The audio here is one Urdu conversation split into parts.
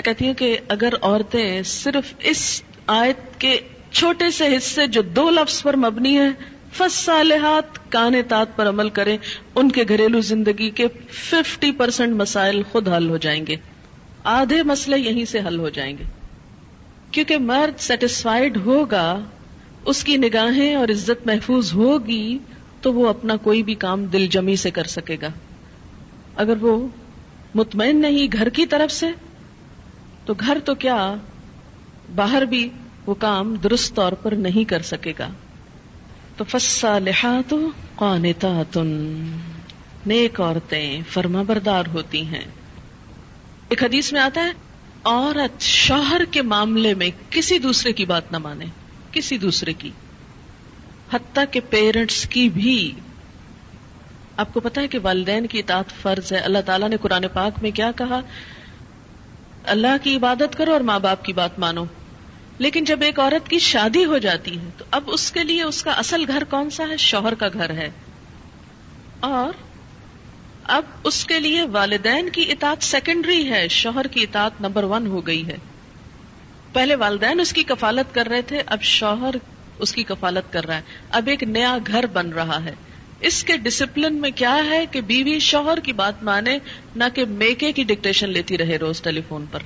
میں کہتی ہوں کہ اگر عورتیں صرف اس آیت کے چھوٹے سے حصے جو دو لفظ پر مبنی ہے فس صالحات کان تات پر عمل کریں، ان کے گھریلو زندگی کے ففٹی پرسینٹ مسائل خود حل ہو جائیں گے۔ آدھے مسئلے یہیں سے حل ہو جائیں گے۔ کیونکہ مرد سیٹسفائڈ ہوگا، اس کی نگاہیں اور عزت محفوظ ہوگی، تو وہ اپنا کوئی بھی کام دل جمی سے کر سکے گا۔ اگر وہ مطمئن نہیں گھر کی طرف سے تو گھر تو کیا باہر بھی وہ کام درست طور پر نہیں کر سکے گا۔ تو فسا لحاظ نیک عورتیں فرما بردار ہوتی ہیں۔ ایک حدیث میں آتا ہے، عورت شوہر کے معاملے میں کسی دوسرے کی بات نہ مانے، کسی دوسرے کی۔ حتیٰ کہ پیرنٹس کی بھی۔ آپ کو پتا ہے کہ والدین کی اطاعت فرض ہے۔ اللہ تعالیٰ نے قرآن پاک میں کیا کہا؟ اللہ کی عبادت کرو اور ماں باپ کی بات مانو۔ لیکن جب ایک عورت کی شادی ہو جاتی ہے، تو اب اس کے لیے اس کا اصل گھر کون سا ہے؟ شوہر کا گھر ہے۔ اور اب اس کے لیے والدین کی اطاعت سیکنڈری ہے، شوہر کی اطاعت نمبر ون ہو گئی ہے۔ پہلے والدین اس کی کفالت کر رہے تھے، اب شوہر اس کی کفالت کر رہا ہے۔ اب ایک نیا گھر بن رہا ہے۔ اس کے ڈسپلن میں کیا ہے کہ بیوی شوہر کی بات مانے، نہ کہ میکے کی ڈکٹیشن لیتی رہے روز ٹیلی فون پر۔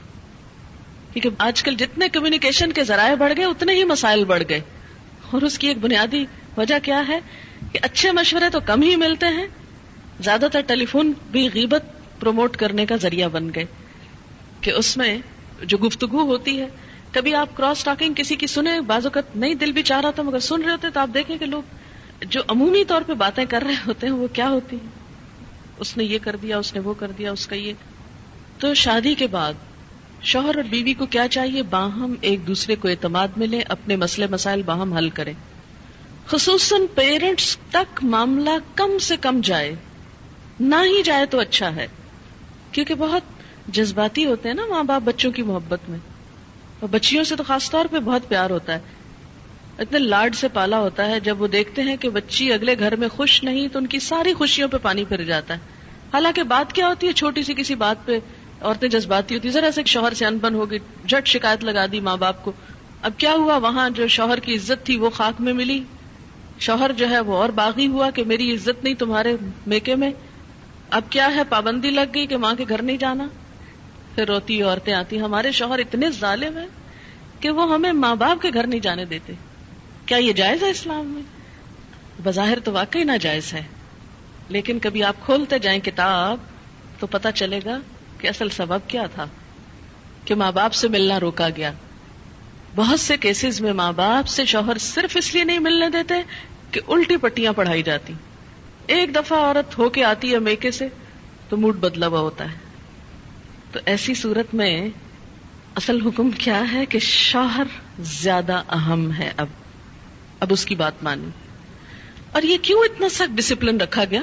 کیونکہ آج کل جتنے کمیونیکیشن کے ذرائع بڑھ گئے، اتنے ہی مسائل بڑھ گئے۔ اور اس کی ایک بنیادی وجہ کیا ہے کہ اچھے مشورے تو کم ہی ملتے ہیں، زیادہ تر ٹیلی فون بھی غیبت پروموٹ کرنے کا ذریعہ بن گئے۔ کہ اس میں جو گفتگو ہوتی ہے، کبھی آپ کراس ٹاکنگ کسی کی سنے بعض اوقات نہیں دل بھی چاہ رہا تھا مگر سن رہے ہوتے تو آپ دیکھیں کہ لوگ جو عمومی طور پہ باتیں کر رہے ہوتے ہیں وہ کیا ہوتی ہیں؟ اس نے یہ کر دیا، اس نے وہ کر دیا، اس کا یہ۔ تو شادی کے بعد شوہر اور بیوی کو کیا چاہیے؟ باہم ایک دوسرے کو اعتماد ملے، اپنے مسئلے مسائل باہم حل کریں۔ خصوصاً پیرنٹس تک معاملہ کم سے کم جائے۔ نہ ہی جائے تو اچھا ہے۔ کیونکہ بہت جذباتی ہوتے ہیں نا ماں باپ بچوں کی محبت میں۔ اور بچیوں سے تو خاص طور پہ بہت پیار ہوتا ہے۔ اتنے لاڈ سے پالا ہوتا ہے جب وہ دیکھتے ہیں کہ بچی اگلے گھر میں خوش نہیں تو ان کی ساری خوشیوں پہ پانی پھر جاتا ہے۔ حالانکہ بات کیا ہوتی ہے؟ چھوٹی سی کسی بات پہ عورتیں جذباتی ہوتی ذرا سے شوہر سے انبن ہوگی جٹ شکایت لگا دی ماں باپ کو۔ اب کیا ہوا؟ وہاں جو شوہر کی عزت تھی وہ خاک میں ملی۔ شوہر جو ہے وہ اور باغی ہوا کہ میری عزت نہیں تمہارے میکے میں۔ اب کیا ہے؟ پابندی لگ گئی کہ ماں کے گھر نہیں جانا۔ پھر روتی عورتیں آتی۔ ہمارے شوہر اتنے ظالم ہیں کہ وہ ہمیں ماں باپ کے گھر نہیں جانے دیتے۔ کیا یہ جائز ہے اسلام میں؟ بظاہر تو واقعی ناجائز ہے۔ لیکن کبھی آپ کھولتے جائیں کتاب تو پتہ چلے گا کہ اصل سبب کیا تھا، کہ ماں باپ سے ملنا روکا گیا۔ بہت سے کیسز میں ماں باپ سے شوہر صرف اس لیے نہیں ملنے دیتے کہ الٹی پٹیاں پڑھائی جاتی۔ ایک دفعہ عورت ہو کے آتی ہے میکے سے تو موڈ بدلا ہوا ہوتا ہے۔ تو ایسی صورت میں اصل حکم کیا ہے کہ شوہر زیادہ اہم ہے اب۔ اب اس کی بات مانی اور یہ کیوں اتنا سخت ڈسپلن رکھا گیا؟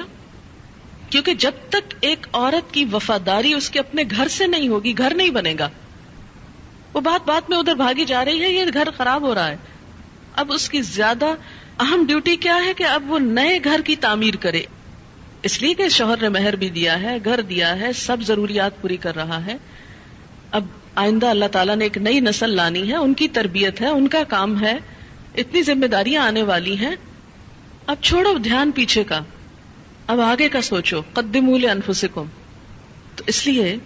کیونکہ جب تک ایک عورت کی وفاداری اس کے اپنے گھر سے نہیں ہوگی، گھر نہیں بنے گا۔ وہ بات بات میں ادھر بھاگی جا رہی ہے، یہ گھر خراب ہو رہا ہے۔ اب اس کی زیادہ اہم ڈیوٹی کیا ہے کہ اب وہ نئے گھر کی تعمیر کرے۔ اس لیے کہ شوہر نے مہر بھی دیا ہے، گھر دیا ہے، سب ضروریات پوری کر رہا ہے۔ اب آئندہ اللہ تعالیٰ نے ایک نئی نسل لانی ہے، ان کی تربیت ہے، ان کا کام ہے۔ اتنی ذمہ داریاں آنے والی ہیں۔ اب چھوڑو دھیان پیچھے کا۔ اب آگے کا سوچو۔ قدم انفسکم تو اس لیے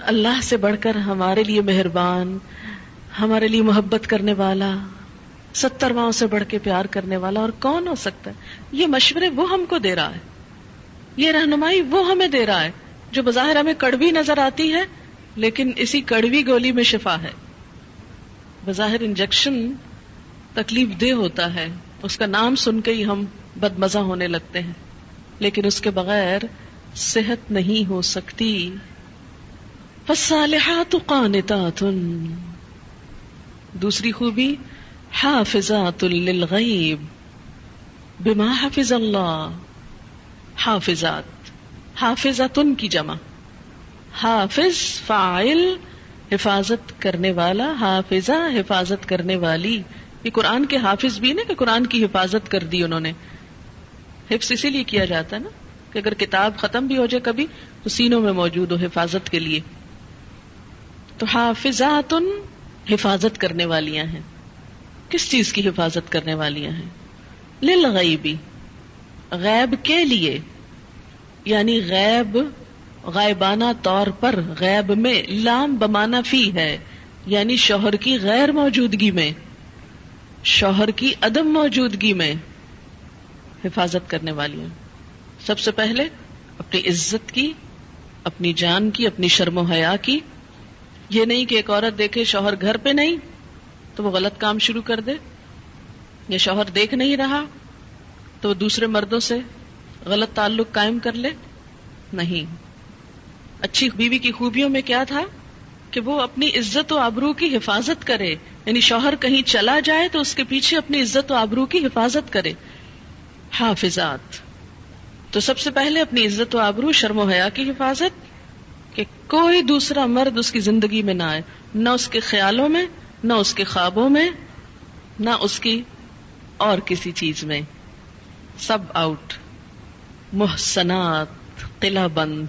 اللہ سے بڑھ کر ہمارے لیے مہربان، ہمارے لیے محبت کرنے والا ستر ماؤں سے بڑھ کے پیار کرنے والا۔ اور کون ہو سکتا ہے؟ یہ مشورے وہ ہم کو دے رہا ہے۔ یہ رہنمائی وہ ہمیں دے رہا ہے۔ جو بظاہر ہمیں کڑوی نظر آتی ہے، لیکن اسی کڑوی گولی میں شفا ہے۔ بظاہر انجیکشن تکلیف دہ ہوتا ہے۔ اس کا نام سن کے ہی ہم بد مزہ ہونے لگتے ہیں۔ لیکن اس کے بغیر صحت نہیں ہو سکتی۔ فالصالحات قانتات دوسری خوبی، حافظات للغیب۔ بما حفظ اللہ۔ حافظات۔ حافظاتن کی جمع۔ حافظ فائل حفاظت کرنے والا، حافظہ، حفاظت کرنے والی۔ یہ قرآن کے حافظ بھی نا کہ قرآن کی حفاظت کر دی انہوں نے۔ حفظ اسی لیے کیا جاتا ہے نا کہ اگر کتاب ختم بھی ہو جائے کبھی، تو سینوں میں موجود ہو حفاظت کے لیے۔ تو حافظات حفاظت کرنے والیاں ہیں۔ کس چیز کی حفاظت کرنے والیاں ہیں؟ للغیبی۔ غیب کے لیے۔ یعنی غیب، غائبانہ طور پر، غیب میں، لام بمانا فی ہے۔ یعنی شوہر کی غیر موجودگی میں۔ شوہر کی عدم موجودگی میں حفاظت کرنے والی ہیں سب سے پہلے اپنی عزت کی، اپنی جان کی، اپنی شرم و حیا کی۔ یہ نہیں کہ ایک عورت دیکھے شوہر گھر پہ نہیں تو وہ غلط کام شروع کر دے۔ یا شوہر دیکھ نہیں رہا تو وہ دوسرے مردوں سے غلط تعلق قائم کر لے۔ نہیں۔ اچھی بیوی کی خوبیوں میں کیا تھا؟ کہ وہ اپنی عزت و آبرو کی حفاظت کرے۔ یعنی شوہر کہیں چلا جائے تو اس کے پیچھے اپنی عزت و آبرو کی حفاظت کرے۔ حافظات۔ تو سب سے پہلے اپنی عزت و آبرو، شرم و حیا کی حفاظت، کہ کوئی دوسرا مرد اس کی زندگی میں نہ آئے۔ نہ اس کے خیالوں میں، نہ اس کے خوابوں میں، نہ اس کی اور کسی چیز میں۔ سب آؤٹ۔ محسنات، قلعہ بند۔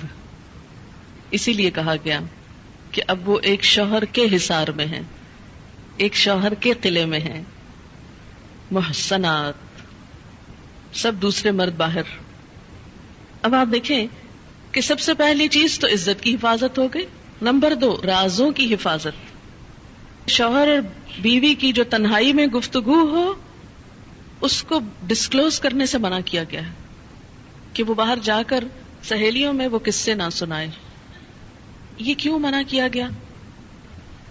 اسی لیے کہا گیا۔ کہ اب وہ ایک شوہر کے حصار میں ہے ایک شوہر کے قلعے میں ہے محسنات، سب دوسرے مرد باہر۔ اب آپ دیکھیں کہ سب سے پہلی چیز تو عزت کی حفاظت ہو گئی۔ نمبر دو، رازوں کی حفاظت۔ شوہر اور بیوی کی جو تنہائی میں گفتگو ہو، اس کو ڈسکلوز کرنے سے منع کیا گیا ہے کہ وہ باہر جا کر سہیلیوں میں وہ قصے نہ سنائے یہ کیوں منع کیا گیا؟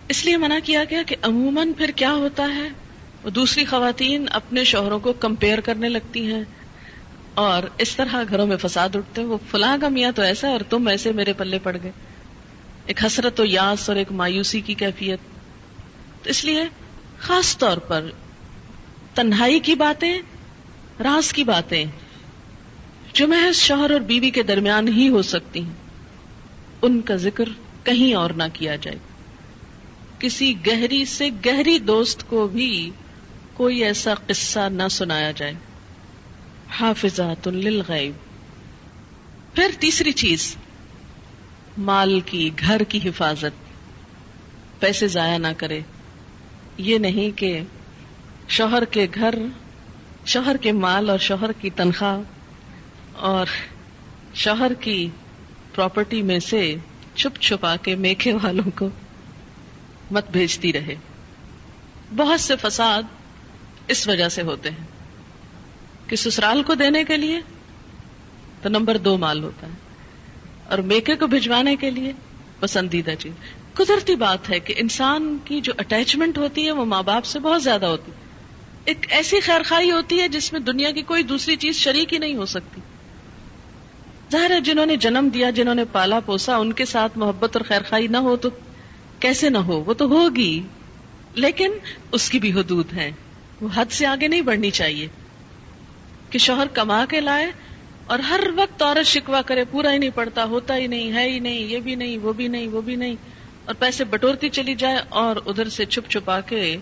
اس لیے منع کیا گیا کہ عموماً پھر کیا ہوتا ہے؟ وہ دوسری خواتین اپنے شوہروں کو کمپیئر کرنے لگتی ہیں اور اس طرح گھروں میں فساد اٹھتے ہیں، وہ فلاں کا میاں تو ایسا اور تم ایسے میرے پلے پڑ گئے۔ ایک حسرت و یاس اور ایک مایوسی کی کیفیت۔ تو اس لیے خاص طور پر تنہائی کی باتیں، راز کی باتیں جو محض شوہر اور بیوی کے درمیان ہی ہو سکتی ہیں۔ ان کا ذکر کہیں اور نہ کیا جائے۔ کسی گہری سے گہری دوست کو بھی کوئی ایسا قصہ نہ سنایا جائے۔ حافظات للغیب۔ پھر تیسری چیز، مال کی، گھر کی حفاظت۔ پیسے ضائع نہ کرے۔ یہ نہیں کہ شوہر کے گھر، شوہر کے مال اور شوہر کی تنخواہ اور شوہر کی پراپرٹی میں سے چھپ چھپا کے میکے والوں کو مت بھیجتی رہے۔ بہت سے فساد اس وجہ سے ہوتے ہیں کہ سسرال کو دینے کے لیے تو نمبر دو مال ہوتا ہے اور میکے کو بھجوانے کے لیے پسندیدہ چیز۔ قدرتی بات ہے کہ انسان کی جو اٹیچمنٹ ہوتی ہے وہ ماں باپ سے بہت زیادہ ہوتی۔ ایک ایسی خیر خائی ہوتی ہے جس میں دنیا کی کوئی دوسری چیز شریک ہی نہیں ہو سکتی۔ ظاہر ہے جنہوں نے جنم دیا، جنہوں نے پالا، پوسا، ان کے ساتھ محبت اور خیر خائی نہ ہو تو کیسے نہ ہو؟ وہ تو ہوگی، لیکن اس کی بھی حدود ہے وہ حد سے آگے نہیں بڑھنی چاہیے۔ کہ شوہر کما کے لائے اور ہر وقت عورت شکوا کرے، پورا ہی نہیں پڑتا ہوتا ہی نہیں، ہے ہی نہیں، یہ بھی نہیں، وہ بھی نہیں، وہ بھی نہیں۔ اور پیسے بٹورتی چلی جائے اور ادھر سے چھپ چھپا کے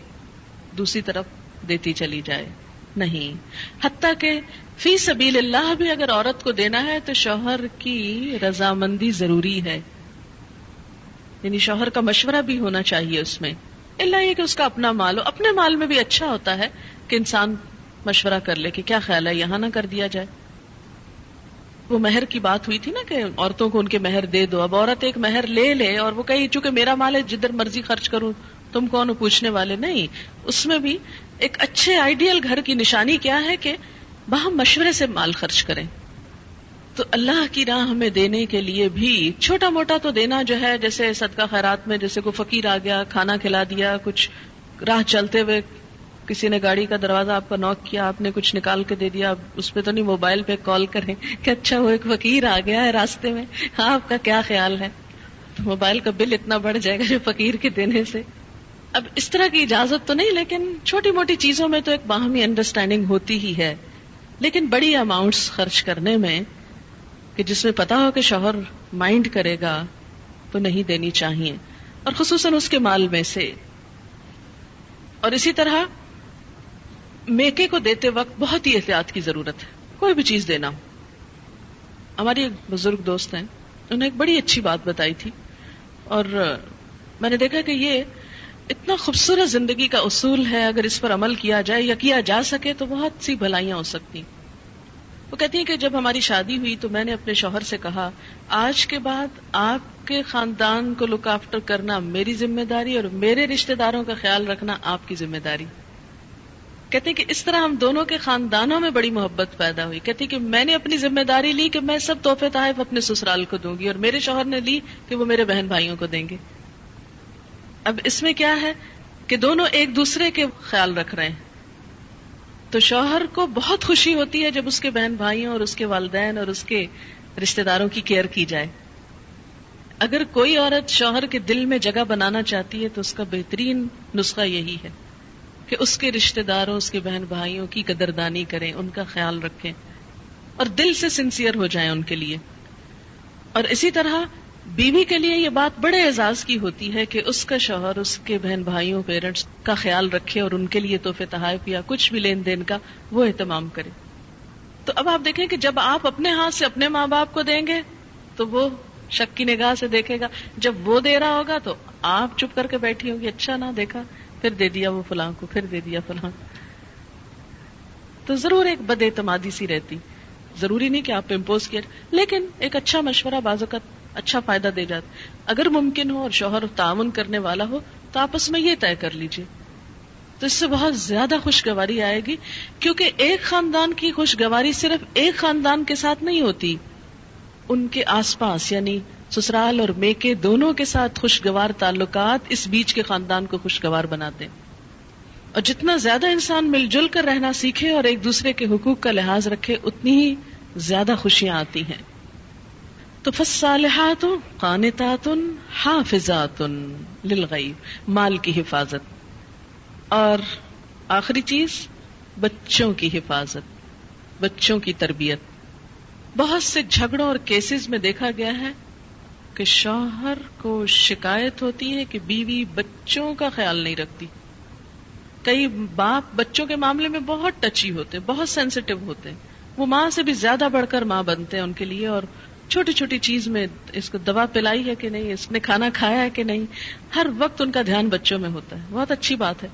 دوسری طرف دیتی چلی جائے۔ نہیں۔ حتیٰ کہ فی سبیل اللہ بھی اگر عورت کو دینا ہے تو شوہر کی رضامندی ضروری ہے۔ یعنی شوہر کا مشورہ بھی ہونا چاہیے اس میں۔ اللہ یہ کہ اس کا اپنا مال ہو۔ اپنے مال میں بھی اچھا ہوتا ہے کہ انسان مشورہ کر لے کہ کیا خیال ہے، یہاں نہ کر دیا جائے۔ وہ مہر کی بات ہوئی تھی نا کہ عورتوں کو ان کے مہر دے دو۔ اب عورت ایک مہر لے لے اور وہ کہیں چونکہ میرا مال ہے، جدھر مرضی خرچ کروں، تم کون پوچھنے والے نہیں۔ اس میں بھی ایک اچھے آئیڈیل گھر کی نشانی کیا ہے کہ باہم مشورے سے مال خرچ کریں۔ تو اللہ کی راہ ہمیں دینے کے لیے بھی چھوٹا موٹا تو دینا جو ہے، جیسے صدقہ خیرات میں، جیسے کوئی فقیر آ گیا، کھانا کھلا دیا، کچھ راہ چلتے ہوئے کسی نے گاڑی کا دروازہ آپ کا نوک کیا، آپ نے کچھ نکال کے دے دیا اس پہ تو نہیں موبائل پہ کال کریں کہ اچھا وہ ایک فقیر آ گیا ہے راستے میں۔ ہاں آپ کا کیا خیال ہے؟ تو موبائل کا بل اتنا بڑھ جائے گا جو فقیر کے دینے سے۔ اب اس طرح کی اجازت تو نہیں، لیکن چھوٹی موٹی چیزوں میں تو ایک باہمی انڈرسٹینڈنگ ہوتی ہی ہے۔ لیکن بڑی اماؤنٹس خرچ کرنے میں کہ جس میں پتا ہو کہ شوہر مائنڈ کرے گا تو نہیں دینی چاہیے، اور خصوصاً اس کے مال میں سے۔ اور اسی طرح میکے کو دیتے وقت بہت ہی احتیاط کی ضرورت ہے، کوئی بھی چیز دینا ہو۔ ہماری ایک بزرگ دوست ہیں، انہوں نے ایک بڑی اچھی بات بتائی تھی، اور میں نے دیکھا کہ یہ اتنا خوبصورت زندگی کا اصول ہے، اگر اس پر عمل کیا جائے یا کیا جا سکے تو بہت سی بھلائیاں ہو سکتی۔ وہ کہتی ہیں کہ جب ہماری شادی ہوئی تو میں نے اپنے شوہر سے کہا، آج کے بعد آپ کے خاندان کو لک آفٹر کرنا میری ذمہ داری اور میرے رشتے داروں کا خیال رکھنا آپ کی ذمہ داری۔ کہتے ہیں کہ اس طرح ہم دونوں کے خاندانوں میں بڑی محبت پیدا ہوئی۔ کہتی کہ میں نے اپنی ذمہ داری لی کہ میں سب تحفے تحائف اپنے سسرال کو دوں گی اور میرے شوہر نے لی کہ وہ میرے بہن بھائیوں کو دیں گے۔ اب اس میں کیا ہے کہ دونوں ایک دوسرے کے خیال رکھ رہے ہیں۔ تو شوہر کو بہت خوشی ہوتی ہے جب اس کے بہن بھائیوں اور اس کے والدین اور اس کے رشتے داروں کی کیئر کی جائے۔ اگر کوئی عورت شوہر کے دل میں جگہ بنانا چاہتی ہے تو اس کا بہترین نسخہ یہی ہے کہ اس کے رشتے داروں، اس کے بہن بھائیوں کی قدردانی کریں، ان کا خیال رکھیں اور دل سے سنسیئر ہو جائیں ان کے لیے۔ اور اسی طرح بیوی کے لیے یہ بات بڑے اعزاز کی ہوتی ہے کہ اس کا شوہر اس کے بہن بھائیوں پیرنٹس کا خیال رکھے اور ان کے لیے تحفے تحائف یا کچھ بھی لین دین کا وہ اہتمام کرے۔ تو اب آپ دیکھیں کہ جب آپ اپنے ہاتھ سے اپنے ماں باپ کو دیں گے تو وہ شک کی نگاہ سے دیکھے گا۔ جب وہ دے رہا ہوگا تو آپ چپ کر کے بیٹھی ہوگی اچھا نہ دیکھا، پھر دے دیا وہ فلاں کو، پھر دے دیا فلاں۔ تو ضرور ایک بد اعتمادی سی رہتی۔ ضروری نہیں کہ آپ امپوز کیا لیکن ایک اچھا مشورہ بازو کا اچھا فائدہ دے جاتا اگر ممکن ہو اور شوہر تعاون کرنے والا ہو، تو آپس میں یہ طے کر لیجیے تو اس سے بہت زیادہ خوشگواری آئے گی، کیونکہ ایک خاندان کی خوشگواری صرف ایک خاندان کے ساتھ نہیں ہوتی۔ ان کے آس پاس یعنی سسرال اور میکے دونوں کے ساتھ خوشگوار تعلقات اس بیچ کے خاندان کو خوشگوار بناتے اور جتنا زیادہ انسان مل جل کر رہنا سیکھے اور ایک دوسرے کے حقوق کا لحاظ رکھے، اتنی ہی زیادہ خوشیاں آتی ہیں۔ تو فصالحات قانتات حافظات للغیب، مال کی حفاظت۔ اور آخری چیز، بچوں کی حفاظت، بچوں کی تربیت۔ بہت سے جھگڑوں اور کیسز میں دیکھا گیا ہے کہ شوہر کو شکایت ہوتی ہے کہ بیوی بچوں کا خیال نہیں رکھتی۔ کئی باپ بچوں کے معاملے میں بہت ٹچی ہوتے بہت سینسیٹیو ہوتے وہ ماں سے بھی زیادہ بڑھ کر ماں بنتے ہیں ان کے لیے اور چھوٹی چھوٹی چیز میں اس کو دوا پلائی ہے کہ نہیں، اس نے کھانا کھایا ہے کہ نہیں، ہر وقت ان کا دھیان بچوں میں ہوتا ہے۔ بہت اچھی بات ہے۔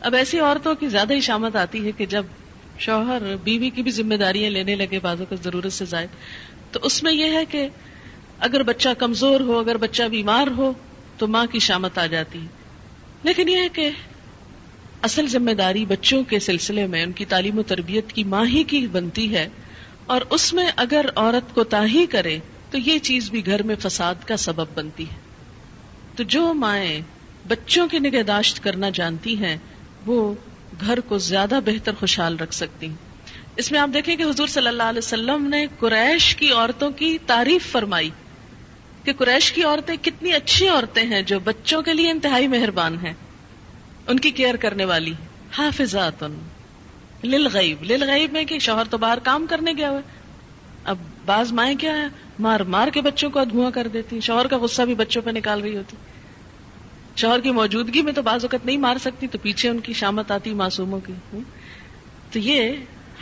اب ایسی عورتوں کی زیادہ ہی شامت آتی ہے کہ جب شوہر بیوی کی بھی ذمہ داریاں لینے لگے بازوں کو ضرورت سے زائد۔ تو اس میں یہ ہے کہ اگر بچہ کمزور ہو، اگر بچہ بیمار ہو، تو ماں کی شامت آ جاتی ہے۔ لیکن یہ ہے کہ اصل ذمہ داری بچوں کے سلسلے میں، ان کی تعلیم و تربیت کی ماں ہی کی بنتی ہے۔ اور اس میں اگر عورت کو تاہی کرے تو یہ چیز بھی گھر میں فساد کا سبب بنتی ہے۔ تو جو مائیں بچوں کی نگہداشت کرنا جانتی ہیں، وہ گھر کو زیادہ بہتر خوشحال رکھ سکتی ہیں۔ اس میں آپ دیکھیں کہ حضور صلی اللہ علیہ وسلم نے قریش کی عورتوں کی تعریف فرمائی کہ قریش کی عورتیں کتنی اچھی عورتیں ہیں جو بچوں کے لیے انتہائی مہربان ہیں۔ ان کی کیئر کرنے والی حافظات للغیب للغیب میں کہ شوہر تو باہر کام کرنے گیا ہوا اب بعض مائیں کیا ہے مار مار کے بچوں کو ادھواں کر دیتی شوہر کا غصہ بھی بچوں پہ نکال رہی ہوتی۔ شوہر کی موجودگی میں تو بعض وقت نہیں مار سکتی، تو پیچھے ان کی شامت آتی معصوموں کی۔ تو یہ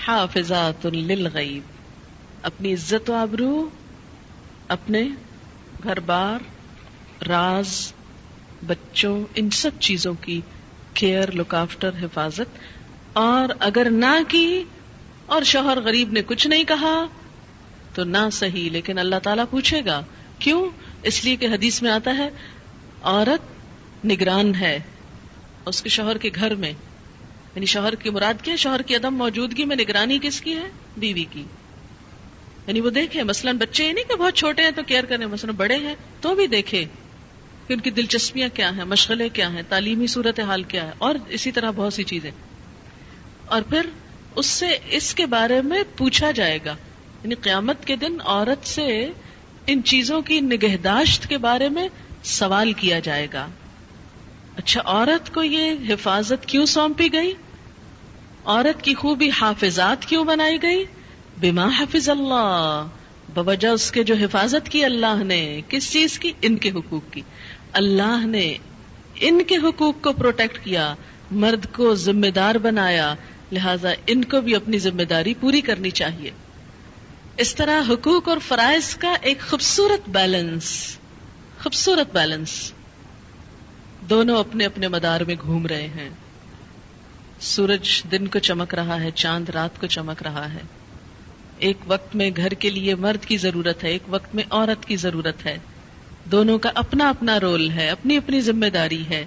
حافظات للغیب۔ اپنی عزت و آبرو، اپنے گھر بار، راز، بچوں، ان سب چیزوں کی کیئر لک آفٹر حفاظت اور اگر نہ کی اور شوہر غریب نے کچھ نہیں کہا تو نہ صحیح، لیکن اللہ تعالیٰ پوچھے گا، کیوں؟ اس لیے کہ حدیث میں آتا ہے، عورت نگران ہے اس کے شوہر کے گھر میں۔ یعنی شوہر کی مراد کیا شوہر کی عدم موجودگی میں نگرانی کس کی ہے؟ بیوی کی۔ یعنی وہ دیکھے، مثلاً بچے یہ نہیں کہ بہت چھوٹے ہیں تو کیئر کرنے، مثلاً بڑے ہیں تو بھی دیکھے۔ کہ ان کی دلچسپیاں کیا ہیں؟ مشغلے کیا ہیں؟ تعلیمی صورت حال کیا ہے؟ اور اسی طرح بہت سی چیزیں۔ اور پھر اس سے اس کے بارے میں پوچھا جائے گا۔ یعنی قیامت کے دن عورت سے ان چیزوں کی نگہداشت کے بارے میں سوال کیا جائے گا۔ اچھا عورت کو یہ حفاظت کیوں سونپی گئی؟ عورت کی خوبی حافظات کیوں بنائی گئی؟ بما حفظ اللہ۔ بوجہ اس کے جو حفاظت کی اللہ نے، کس چیز کی؟ ان کے حقوق کی۔ اللہ نے ان کے حقوق کو پروٹیکٹ کیا، مرد کو ذمہ دار بنایا لہذا ان کو بھی اپنی ذمہ داری پوری کرنی چاہیے۔ اس طرح حقوق اور فرائض کا ایک خوبصورت بیلنس خوبصورت بیلنس۔ دونوں اپنے اپنے مدار میں گھوم رہے ہیں۔ سورج دن کو چمک رہا ہے، چاند رات کو چمک رہا ہے۔ ایک وقت میں گھر کے لیے مرد کی ضرورت ہے، ایک وقت میں عورت کی ضرورت ہے۔ دونوں کا اپنا اپنا رول ہے، اپنی اپنی ذمہ داری ہے۔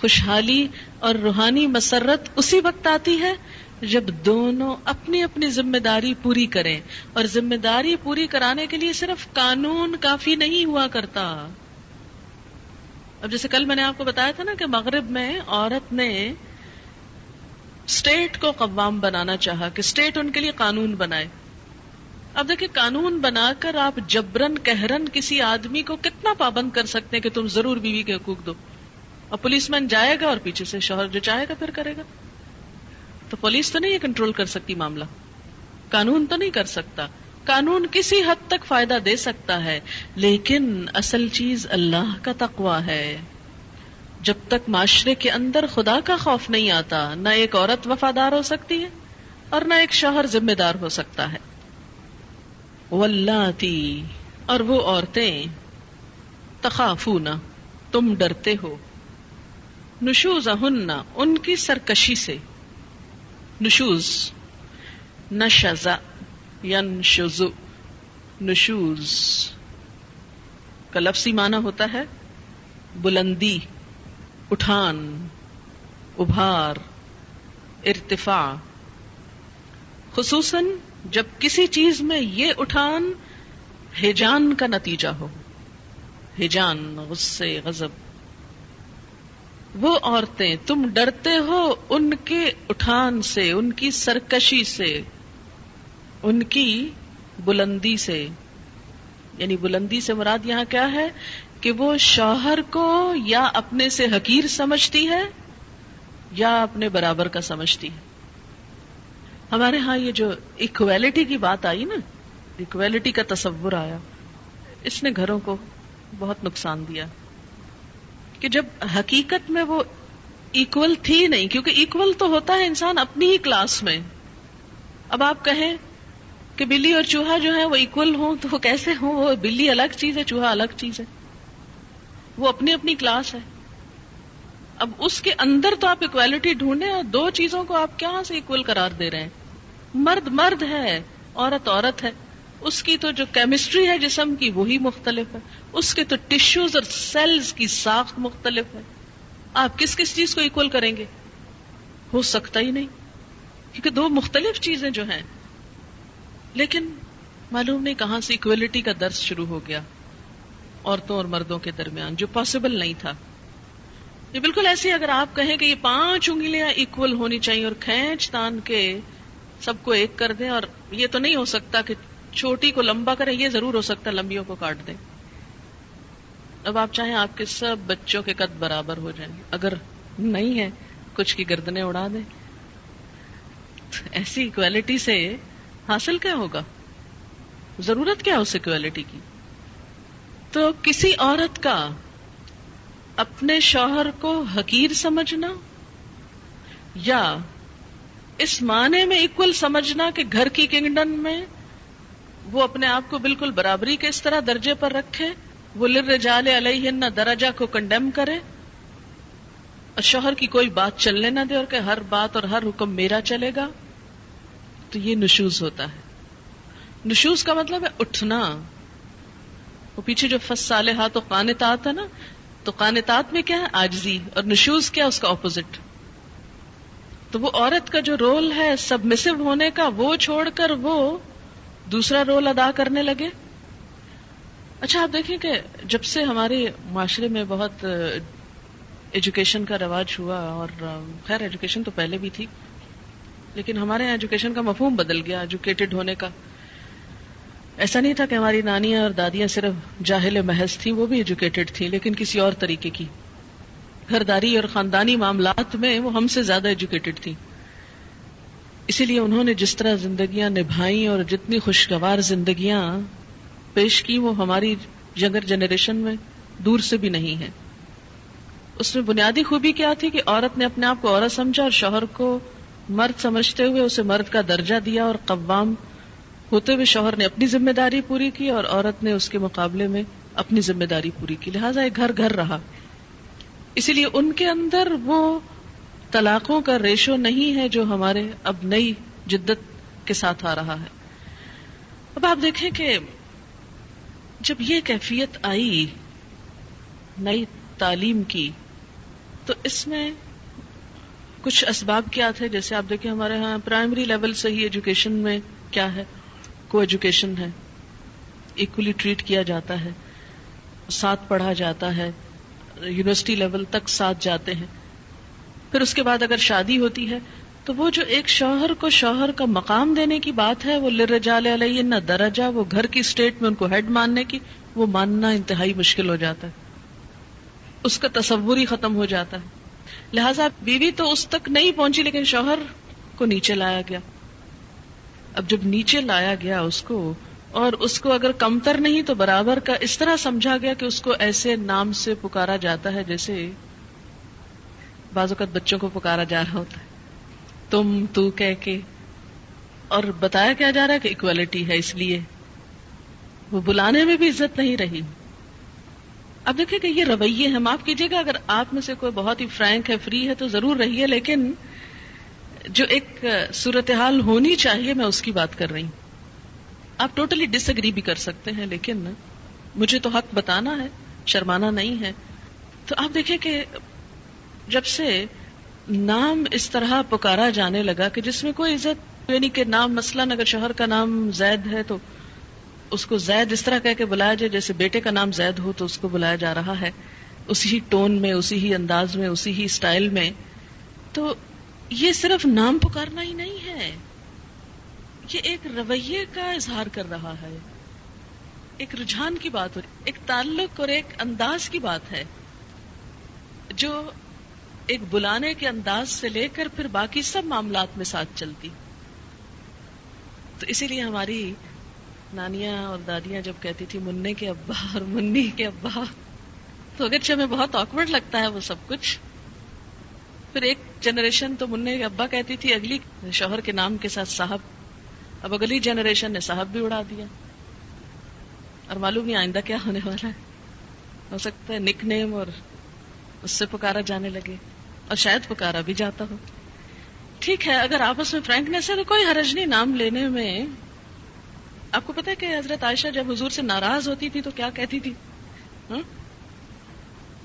خوشحالی اور روحانی مسرت اسی وقت آتی ہے جب دونوں اپنی اپنی ذمہ داری پوری کریں اور ذمہ داری پوری کرانے کے لیے صرف قانون کافی نہیں ہوا کرتا۔ اب جیسے کل میں نے آپ کو بتایا تھا نا کہ مغرب میں عورت نے اسٹیٹ کو قوام بنانا چاہا کہ اسٹیٹ ان کے لیے قانون بنائے۔ اب دیکھیں قانون بنا کر آپ جبرن کہرن کسی آدمی کو کتنا پابند کر سکتے ہیں کہ تم ضرور بیوی کے حقوق دو۔ اور پولیس مین جائے گا اور پیچھے سے شوہر جو چاہے گا پھر کرے گا۔ تو پولیس تو نہیں یہ کنٹرول کر سکتی معاملہ۔ قانون تو نہیں کر سکتا۔ قانون کسی حد تک فائدہ دے سکتا ہے، لیکن اصل چیز اللہ کا تقوا ہے۔ جب تک معاشرے کے اندر خدا کا خوف نہیں آتا، نہ ایک عورت وفادار ہو سکتی ہے اور نہ ایک شوہر ذمہ دار ہو سکتا ہے۔ اور وہ عورتیں تخافون تم ڈرتے ہو۔ نشوز ان کی سرکشی سے۔ نشوز نشزا ینشزو نشوز۔ کا لفظی معنی ہوتا ہے بلندی، اٹھان، ابھار، ارتفاع۔ خصوصاً جب کسی چیز میں یہ اٹھان ہیجان کا نتیجہ ہو۔ ہیجان غصے، غضب۔ وہ عورتیں تم ڈرتے ہو ان کے اٹھان سے، ان کی سرکشی سے، ان کی بلندی سے۔ یعنی بلندی سے مراد یہاں کیا ہے؟ کہ وہ شوہر کو یا اپنے سے حقیر سمجھتی ہے یا اپنے برابر کا سمجھتی ہے۔ ہمارے ہاں یہ جو اکویلٹی کی بات آئی نا اکویلٹی کا تصور آیا۔ اس نے گھروں کو بہت نقصان دیا۔ کہ جب حقیقت میں وہ ایکول تھی نہیں، کیونکہ ایکول تو ہوتا ہے انسان اپنی ہی کلاس میں۔ اب آپ کہیں کہ بلی اور چوہا جو ہے وہ اکول ہوں تو وہ کیسے ہوں؟ وہ بلی الگ چیز ہے، چوہا الگ چیز ہے۔ وہ اپنی اپنی کلاس ہے۔ اب اس کے اندر تو آپ اکویلٹی ڈھونڈیں اور دو چیزوں کو آپ کہاں سے اکول قرار دے رہے ہیں؟ مرد مرد ہے، عورت عورت ہے۔ اس کی تو جو کیمسٹری ہے جسم کی، وہی مختلف ہے۔ اس کے تو ٹشوز اور سیلز کی ساخت مختلف ہے آپ کس کس چیز کو اکول کریں گے؟ ہو سکتا ہی نہیں۔ کیونکہ دو مختلف چیزیں جو ہیں۔ لیکن معلوم نہیں کہاں سے اکویلٹی کا درس شروع ہو گیا۔ عورتوں اور مردوں کے درمیان، جو پاسبل نہیں تھا۔ یہ بالکل ایسی اگر آپ کہیں کہ یہ پانچ انگلیاں اکول ہونی چاہیے اور کھینچ تان کے سب کو ایک کر دیں اور یہ تو نہیں ہو سکتا کہ چھوٹی کو لمبا کریں، یہ ضرور ہو سکتا ہے لمبیوں کو کاٹ دیں۔ اب آپ چاہیں آپ کے سب بچوں کے قد برابر ہو جائیں اگر نہیں ہے، کچھ کی گردنے اڑا دیں۔ ایسی اکویلٹی سے حاصل کیا ہوگا؟ ضرورت کیا اس اکویلٹی کی؟ تو کسی عورت کا اپنے شوہر کو حقیر سمجھنا یا اس معنی میں اکول سمجھنا کہ گھر کی کنگڈم میں وہ اپنے آپ کو بالکل برابری کے اس طرح درجے پر رکھے وہ لر جال علیہ درجہ کو کنڈیم کرے۔ اور شوہر کی کوئی بات چلنے نہ دے اور کہ ہر بات اور ہر حکم میرا چلے گا۔ تو یہ نشوز ہوتا ہے۔ نشوز کا مطلب ہے اٹھنا۔ وہ پیچھے جو فس سال ہاتھ تو قانتات ہے نا، تو قانتات میں کیا ہے؟ آجزی اور نشوز کیا اس کا اپوزٹ تو وہ عورت کا جو رول ہے سبمسو ہونے کا، وہ چھوڑ کر وہ دوسرا رول ادا کرنے لگے۔ اچھا آپ دیکھیں کہ جب سے ہمارے معاشرے میں بہت ایجوکیشن کا رواج ہوا اور خیر ایجوکیشن تو پہلے بھی تھی، لیکن ہمارے یہاں ایجوکیشن کا مفہوم بدل گیا ایجوکیٹڈ ہونے کا۔ ایسا نہیں تھا کہ ہماری نانیاں اور دادیاں صرف جاہل محض تھیں، وہ بھی ایجوکیٹڈ تھیں، لیکن کسی اور طریقے کی۔ گھرداری اور خاندانی معاملات میں وہ ہم سے زیادہ ایجوکیٹڈ تھیں۔ اسی لیے انہوں نے جس طرح زندگیاں نبھائی اور جتنی خوشگوار زندگیاں پیش کی، وہ ہماری یگر جنریشن میں دور سے بھی نہیں ہے۔ اس میں بنیادی خوبی کیا تھی کہ عورت نے اپنے آپ کو عورت سمجھا اور شوہر کو مرد سمجھتے ہوئے اسے مرد کا درجہ دیا اور قوام ہوتے ہوئے شوہر نے اپنی ذمہ داری پوری کی اور عورت نے اس کے مقابلے میں اپنی ذمہ داری پوری کی۔ لہٰذا ایک گھر گھر رہا۔ اسی لیے ان کے اندر وہ طلاقوں کا ریشو نہیں ہے جو ہمارے اب نئی جدت کے ساتھ آ رہا ہے۔ اب آپ دیکھیں کہ جب یہ کیفیت آئی نئی تعلیم کی، تو اس میں کچھ اسباب کیا تھے؟ جیسے آپ دیکھیں ہمارے ہاں پرائمری لیول سے ہی ایجوکیشن میں کیا ہے؟ کو ایجوکیشن ہے اکولی ٹریٹ کیا جاتا ہے، ساتھ پڑھا جاتا ہے یونیورسٹی لیول تک ساتھ جاتے ہیں۔ پھر اس کے بعد اگر شادی ہوتی ہے تو وہ جو ایک شوہر کو شوہر کا مقام دینے کی بات ہے، وہ لرجال علیہ، نہ درجہ، وہ گھر کی اسٹیٹ میں ان کو ہیڈ ماننے کی، وہ ماننا انتہائی مشکل ہو جاتا ہے۔ اس کا تصور ہی ختم ہو جاتا ہے۔ لہذا بیوی تو اس تک نہیں پہنچی، لیکن شوہر کو نیچے لایا گیا۔ اب جب نیچے لایا گیا اس کو، اور اس کو اگر کمتر نہیں تو برابر کا اس طرح سمجھا گیا کہ اس کو ایسے نام سے پکارا جاتا ہے جیسے بعض اوقات بچوں کو پکارا جا رہا ہوتا ہے۔ تم تو کہہ کے۔ اور بتایا کیا جا رہا ہے کہ اکوالٹی ہے اس لیے۔ وہ بلانے میں بھی عزت نہیں رہی۔ اب دیکھیں کہ یہ رویے ہیں معاف کیجیے گا۔ اگر آپ میں سے کوئی بہت ہی فرینک ہے، فری ہے تو ضرور رہیے لیکن جو ایک صورتحال ہونی چاہیے، میں اس کی بات کر رہی ہوں۔ آپ ٹوٹلی ڈس اگری بھی کر سکتے ہیں، لیکن مجھے تو حق بتانا ہے، شرمانا نہیں ہے۔ تو آپ دیکھیں کہ جب سے نام اس طرح پکارا جانے لگا کہ جس میں کوئی عزت یعنی کہ نام مثلاً اگر شوہر کا نام زید ہے تو اس کو زید اس طرح کہہ کے بلایا جائے جیسے بیٹے کا نام زید ہو تو اس کو بلایا جا رہا ہے، اسی ہی ٹون میں، اسی ہی انداز میں، اسی ہی اسٹائل میں۔ تو یہ صرف نام پکارنا ہی نہیں ہے، یہ ایک رویے کا اظہار کر رہا ہے۔ ایک رجحان کی بات ہو، ایک تعلق اور ایک انداز کی بات ہے۔ جو ایک بلانے کے انداز سے لے کر پھر باقی سب معاملات میں ساتھ چلتی۔ تو اسی لیے ہماری نانیاں اور دادیاں جب کہتی تھی منع کے ابا اور منی کے ابا، تو اگرچہ ہمیں بہت آکورڈ لگتا ہے وہ سب کچھ، پھر ایک جنریشن تو منع کے ابا کہتی تھی، اگلی شوہر کے نام کے ساتھ صاحب، اب اگلی جنریشن نے صاحب بھی اڑا دیا۔ اور معلوم نہیں آئندہ کیا ہونے والا ہے؟ ہو سکتا ہے نک نیم اور اس سے پکارا جانے لگے۔ اور شاید پکارا بھی جاتا ہو۔ ٹھیک ہے، اگر آپس میں فرینکنیس ہے تو کوئی حرج نہیں نام لینے میں۔ آپ کو پتا ہے کہ حضرت عائشہ جب حضور سے ناراض ہوتی تھی تو کیا کہتی تھی؟ ہاں؟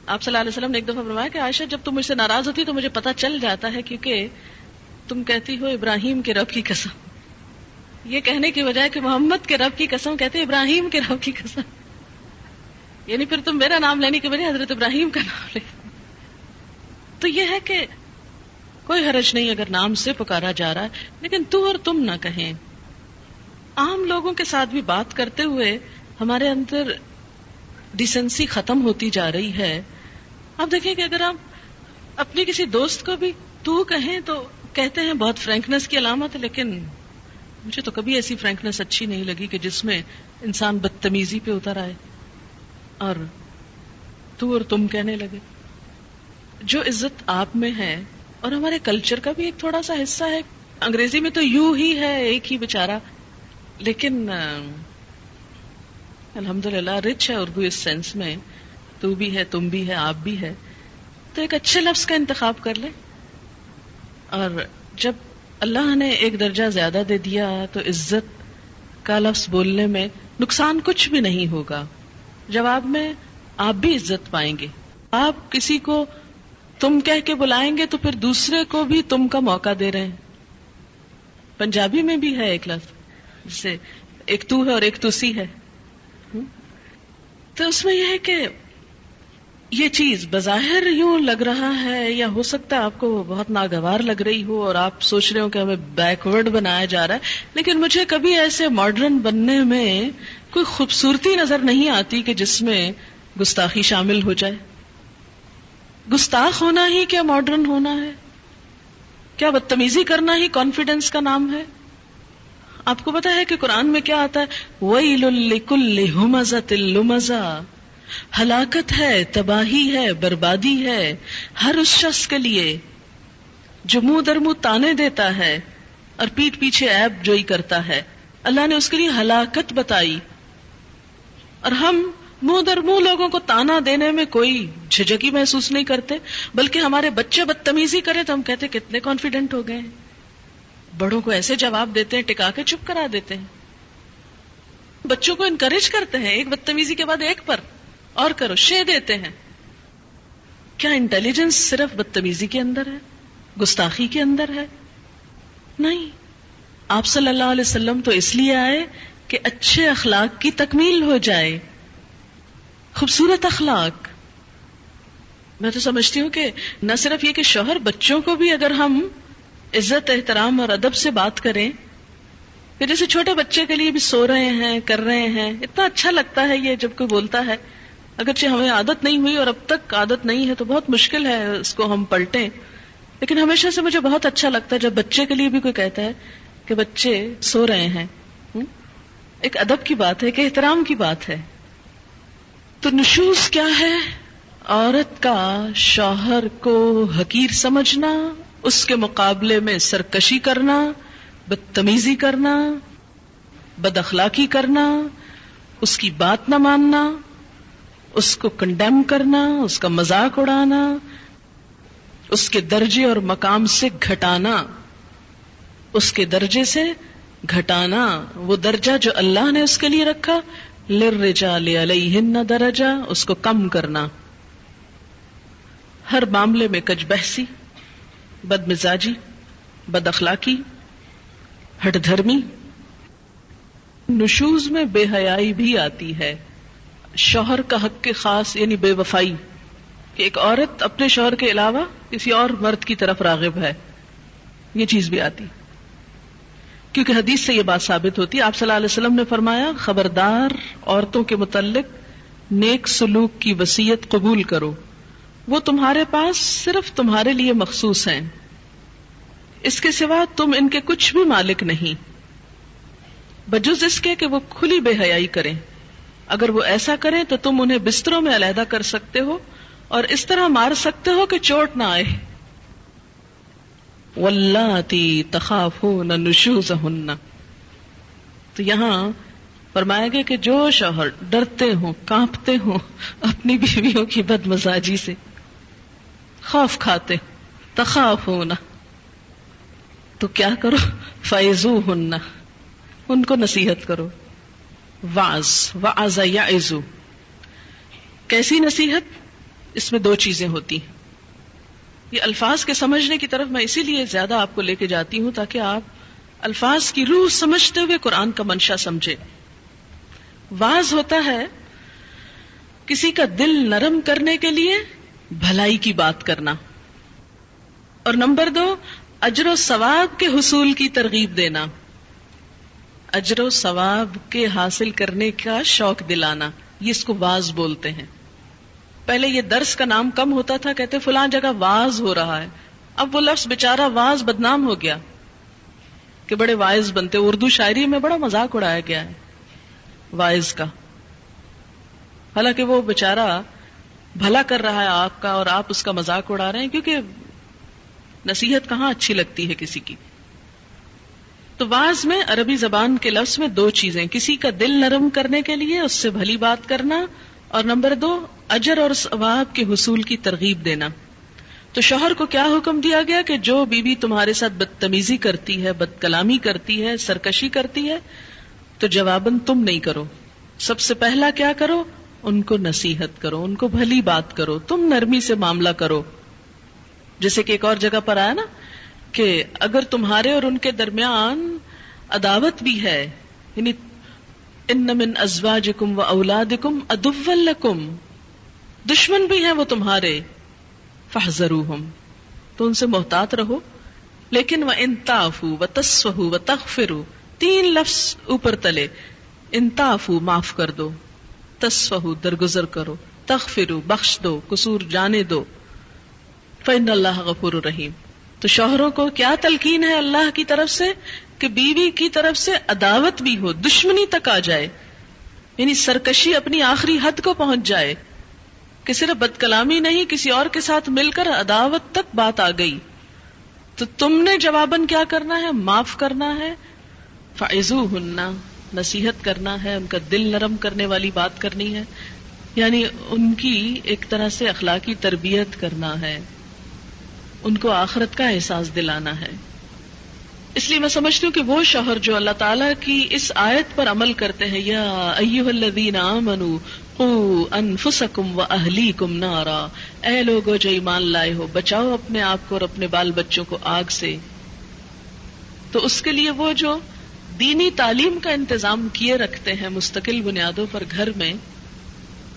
آپ صلی اللہ علیہ وسلم نے ایک دفعہ فرمایا کہ عائشہ، جب تم مجھ سے ناراض ہوتی تو مجھے پتا چل جاتا ہے کیونکہ تم کہتی ہو ابراہیم کے رب کی قسم۔ یہ کہنے کی وجہ کہ محمد کے رب کی قسم کہتے ابراہیم کے رب کی قسم۔ یعنی پھر تم میرا نام لینے کی وجہ حضرت ابراہیم کا نام لے۔ تو یہ ہے کہ کوئی حرج نہیں اگر نام سے پکارا جا رہا ہے، لیکن تو اور تم نہ کہیں۔ عام لوگوں کے ساتھ بھی بات کرتے ہوئے ہمارے اندر ڈیسنسی ختم ہوتی جا رہی ہے۔ آپ دیکھیں کہ اگر آپ اپنی کسی دوست کو بھی تو کہیں تو کہتے ہیں بہت فرینکنس کی علامت ہے لیکن مجھے تو کبھی ایسی فرینکنس اچھی نہیں لگی کہ جس میں انسان بدتمیزی پہ اتر آئے اور تو اور تم کہنے لگے۔ جو عزت آپ میں ہے اور ہمارے کلچر کا بھی ایک تھوڑا سا حصہ ہے۔ انگریزی میں تو یو ہی ہے، ایک ہی بےچارا لیکن الحمد للہ رچ ہے اردو اس سینس میں۔ تو بھی ہے، تم بھی ہے، آپ بھی ہے۔ تو ایک اچھے لفظ کا انتخاب کر لے اور جب اللہ نے ایک درجہ زیادہ دے دیا تو عزت کا لفظ بولنے میں نقصان کچھ بھی نہیں ہوگا۔ جواب میں، آپ بھی عزت پائیں گے۔ آپ کسی کو تم کہہ کے بلائیں گے تو پھر دوسرے کو بھی تم کا موقع دے رہے ہیں۔ پنجابی میں بھی ہے ایک لفظ، جسے ایک تو ہے اور ایک توسی ہے۔ تو اس میں یہ ہے کہ یہ چیز بظاہر یوں لگ رہا ہے یا ہو سکتا ہے آپ کو بہت ناگوار لگ رہی ہو اور آپ سوچ رہے ہو کہ ہمیں بیکورڈ بنایا جا رہا ہے، لیکن مجھے کبھی ایسے ماڈرن بننے میں کوئی خوبصورتی نظر نہیں آتی کہ جس میں گستاخی شامل ہو جائے۔ گستاخ ہونا ہی کیا ماڈرن ہونا ہے؟ کیا بدتمیزی کرنا ہی کانفیڈینس کا نام ہے؟ آپ کو پتا ہے کہ قرآن میں کیا آتا ہے؟ وہی لکل ہلاکت ہے، تباہی ہے، بربادی ہے، ہر اس شخص کے لیے جو منہ در منہ تانے دیتا ہے اور پیٹ پیچھے ایپ جوئی کرتا ہے۔ اللہ نے اس کے لیے ہلاکت بتائی۔ اور ہم منہ در منہ لوگوں کو تانا دینے میں کوئی جھجکی محسوس نہیں کرتے، بلکہ ہمارے بچے بدتمیزی کرے تو ہم کہتے کتنے کانفیڈنٹ ہو گئے ہیں۔ بڑوں کو ایسے جواب دیتے ہیں، ٹکا کے چپ کرا دیتے ہیں۔ بچوں کو انکریج کرتے ہیں، ایک بدتمیزی کے بعد ایک پر اور کرو، شے دیتے ہیں۔ کیا انٹیلیجنس صرف بدتمیزی کے اندر ہے؟ گستاخی کے اندر ہے؟ نہیں۔ آپ صلی اللہ علیہ وسلم تو اس لیے آئے کہ اچھے اخلاق کی تکمیل ہو جائے۔ خوبصورت اخلاق۔ میں تو سمجھتی ہوں کہ نہ صرف یہ کہ شوہر بچوں کو بھی اگر ہم عزت، احترام اور ادب سے بات کریں کہ جیسے چھوٹے بچے کے لیے بھی سو رہے ہیں، کر رہے ہیں، اتنا اچھا لگتا ہے یہ جب کوئی بولتا ہے۔ اگرچہ ہمیں عادت نہیں ہوئی اور اب تک عادت نہیں ہے تو بہت مشکل ہے اس کو ہم پلٹیں۔ لیکن ہمیشہ سے مجھے بہت اچھا لگتا ہے جب بچے کے لیے بھی کوئی کہتا ہے کہ بچے سو رہے ہیں۔ ایک ادب کی بات ہے کہ احترام کی بات ہے۔ تو نشوز کیا ہے؟ عورت کا شوہر کو حقیر سمجھنا، اس کے مقابلے میں سرکشی کرنا، بدتمیزی کرنا بد اخلاقی کرنا، اس کی بات نہ ماننا، اس کو کنڈیم کرنا، اس کا مذاق اڑانا، اس کے درجے اور مقام سے گھٹانا، اس کے درجے سے گھٹانا، وہ درجہ جو اللہ نے اس کے لیے رکھا علیہن درجہ اس کو کم کرنا۔ ہر معاملے میں کج بحثی، بد مزاجی، بد اخلاقی ہٹ دھرمی۔ نشوز میں بے حیائی بھی آتی ہے۔ شوہر کا حق کے خاص یعنی بے وفائی۔ کہ ایک عورت اپنے شوہر کے علاوہ کسی اور مرد کی طرف راغب ہے۔ یہ چیز بھی آتی۔ کیونکہ حدیث سے یہ بات ثابت ہوتی ہے، آپ صلی اللہ علیہ وسلم نے فرمایا، خبردار عورتوں کے متعلق نیک سلوک کی وسیعت قبول کرو۔ وہ تمہارے پاس صرف تمہارے لیے مخصوص ہیں۔ اس کے سوا تم ان کے کچھ بھی مالک نہیں۔ بجز اس کے کہ وہ کھلی بے حیائی کریں۔ اگر وہ ایسا کریں تو تم انہیں بستروں میں علیحدہ کر سکتے ہو اور اس طرح مار سکتے ہو کہ چوٹ نہ آئے۔ تخاف نہ نشوز تو یہاں فرمایا گیا کہ جو شوہر ڈرتے ہوں، کانپتے ہوں اپنی بیویوں کی بد مزاجی سے، خوف کھاتے تخاف ہونا تو کیا کرو؟ فیضو ہننا ان کو نصیحت کرو۔ واز واز یا ایزو کیسی نصیحت؟ اس میں دو چیزیں ہوتی ہیں۔ یہ الفاظ کے سمجھنے کی طرف میں اسی لیے زیادہ آپ کو لے کے جاتی ہوں تاکہ آپ الفاظ کی روح سمجھتے ہوئے قرآن کا منشا سمجھے واز ہوتا ہے، کسی کا دل نرم کرنے کے لیے بھلائی کی بات کرنا۔ اور نمبر دو، اجر و ثواب کے حصول کی ترغیب دینا۔ اجر و ثواب کے حاصل کرنے کا شوق دلانا، یہ اس کو واز بولتے ہیں۔ پہلے یہ درس کا نام کم ہوتا تھا، کہتے فلاں جگہ واز ہو رہا ہے۔ اب وہ لفظ بےچارا واز بدنام ہو گیا کہ بڑے وائز بنتے۔ اردو شاعری میں بڑا مذاق اڑایا گیا ہے وائز کا۔ حالانکہ وہ بےچارا بھلا کر رہا ہے آپ کا اور آپ اس کا مذاق اڑا رہے ہیں کیونکہ نصیحت کہاں اچھی لگتی ہے کسی کی؟ تو واز میں عربی زبان کے لفظ میں دو چیزیں، کسی کا دل نرم کرنے کے لیے، اس سے بھلی بات کرنا اور نمبر دو، اجر اور ثواب کے حصول کی ترغیب دینا۔ تو شوہر کو کیا حکم دیا گیا کہ جو بیوی بی تمہارے ساتھ بدتمیزی کرتی ہے بد کلامی کرتی ہے، سرکشی کرتی ہے، تو جواباً تم نہیں کرو۔ سب سے پہلا کیا کرو؟ ان کو نصیحت کرو، ان کو بھلی بات کرو، تم نرمی سے معاملہ کرو۔ جیسے کہ ایک اور جگہ پر آیا نا کہ اگر تمہارے اور ان کے درمیان عداوت بھی ہے یعنی ان من ازواجکم و اولادکم ادول لکم۔ دشمن بھی ہیں وہ تمہارے۔ فحذروہم تو ان سے محتاط رہو۔ لیکن وہ انتافو و تصفہو و تغفرو۔ تین لفظ اوپر تلے۔ انتافو معاف کر دو۔ تصفہو درگزر کرو۔ تغفرو بخش دو۔ قصور جانے دو۔ فإن اللہ غفور رحیم تو شوہروں کو کیا تلقین ہے اللہ کی طرف سے؟ کہ بیوی کی طرف سے عداوت بھی ہو، دشمنی تک آ جائے یعنی سرکشی اپنی آخری حد کو پہنچ جائے، کہ صرف بد کلامی نہیں، کسی اور کے ساتھ مل کر عداوت تک بات آ گئی۔ تو تم نے جواباً کیا کرنا ہے؟ معاف کرنا ہے۔ فائزو ہننا نصیحت کرنا ہے، ان کا دل نرم کرنے والی بات کرنی ہے۔ یعنی ان کی ایک طرح سے اخلاقی تربیت کرنا ہے۔ ان کو آخرت کا احساس دلانا ہے۔ اس لیے میں سمجھتی ہوں کہ وہ شوہر جو اللہ تعالیٰ کی اس آیت پر عمل کرتے ہیں، یا ایوہ الذین آمنوا قو انفسکم و اہلیکم نارا۔ اے لوگو جو ایمان لائے ہو، بچاؤ اپنے آپ کو اور اپنے بال بچوں کو آگ سے۔ تو اس کے لیے وہ جو دینی تعلیم کا انتظام کیے رکھتے ہیں مستقل بنیادوں پر گھر میں،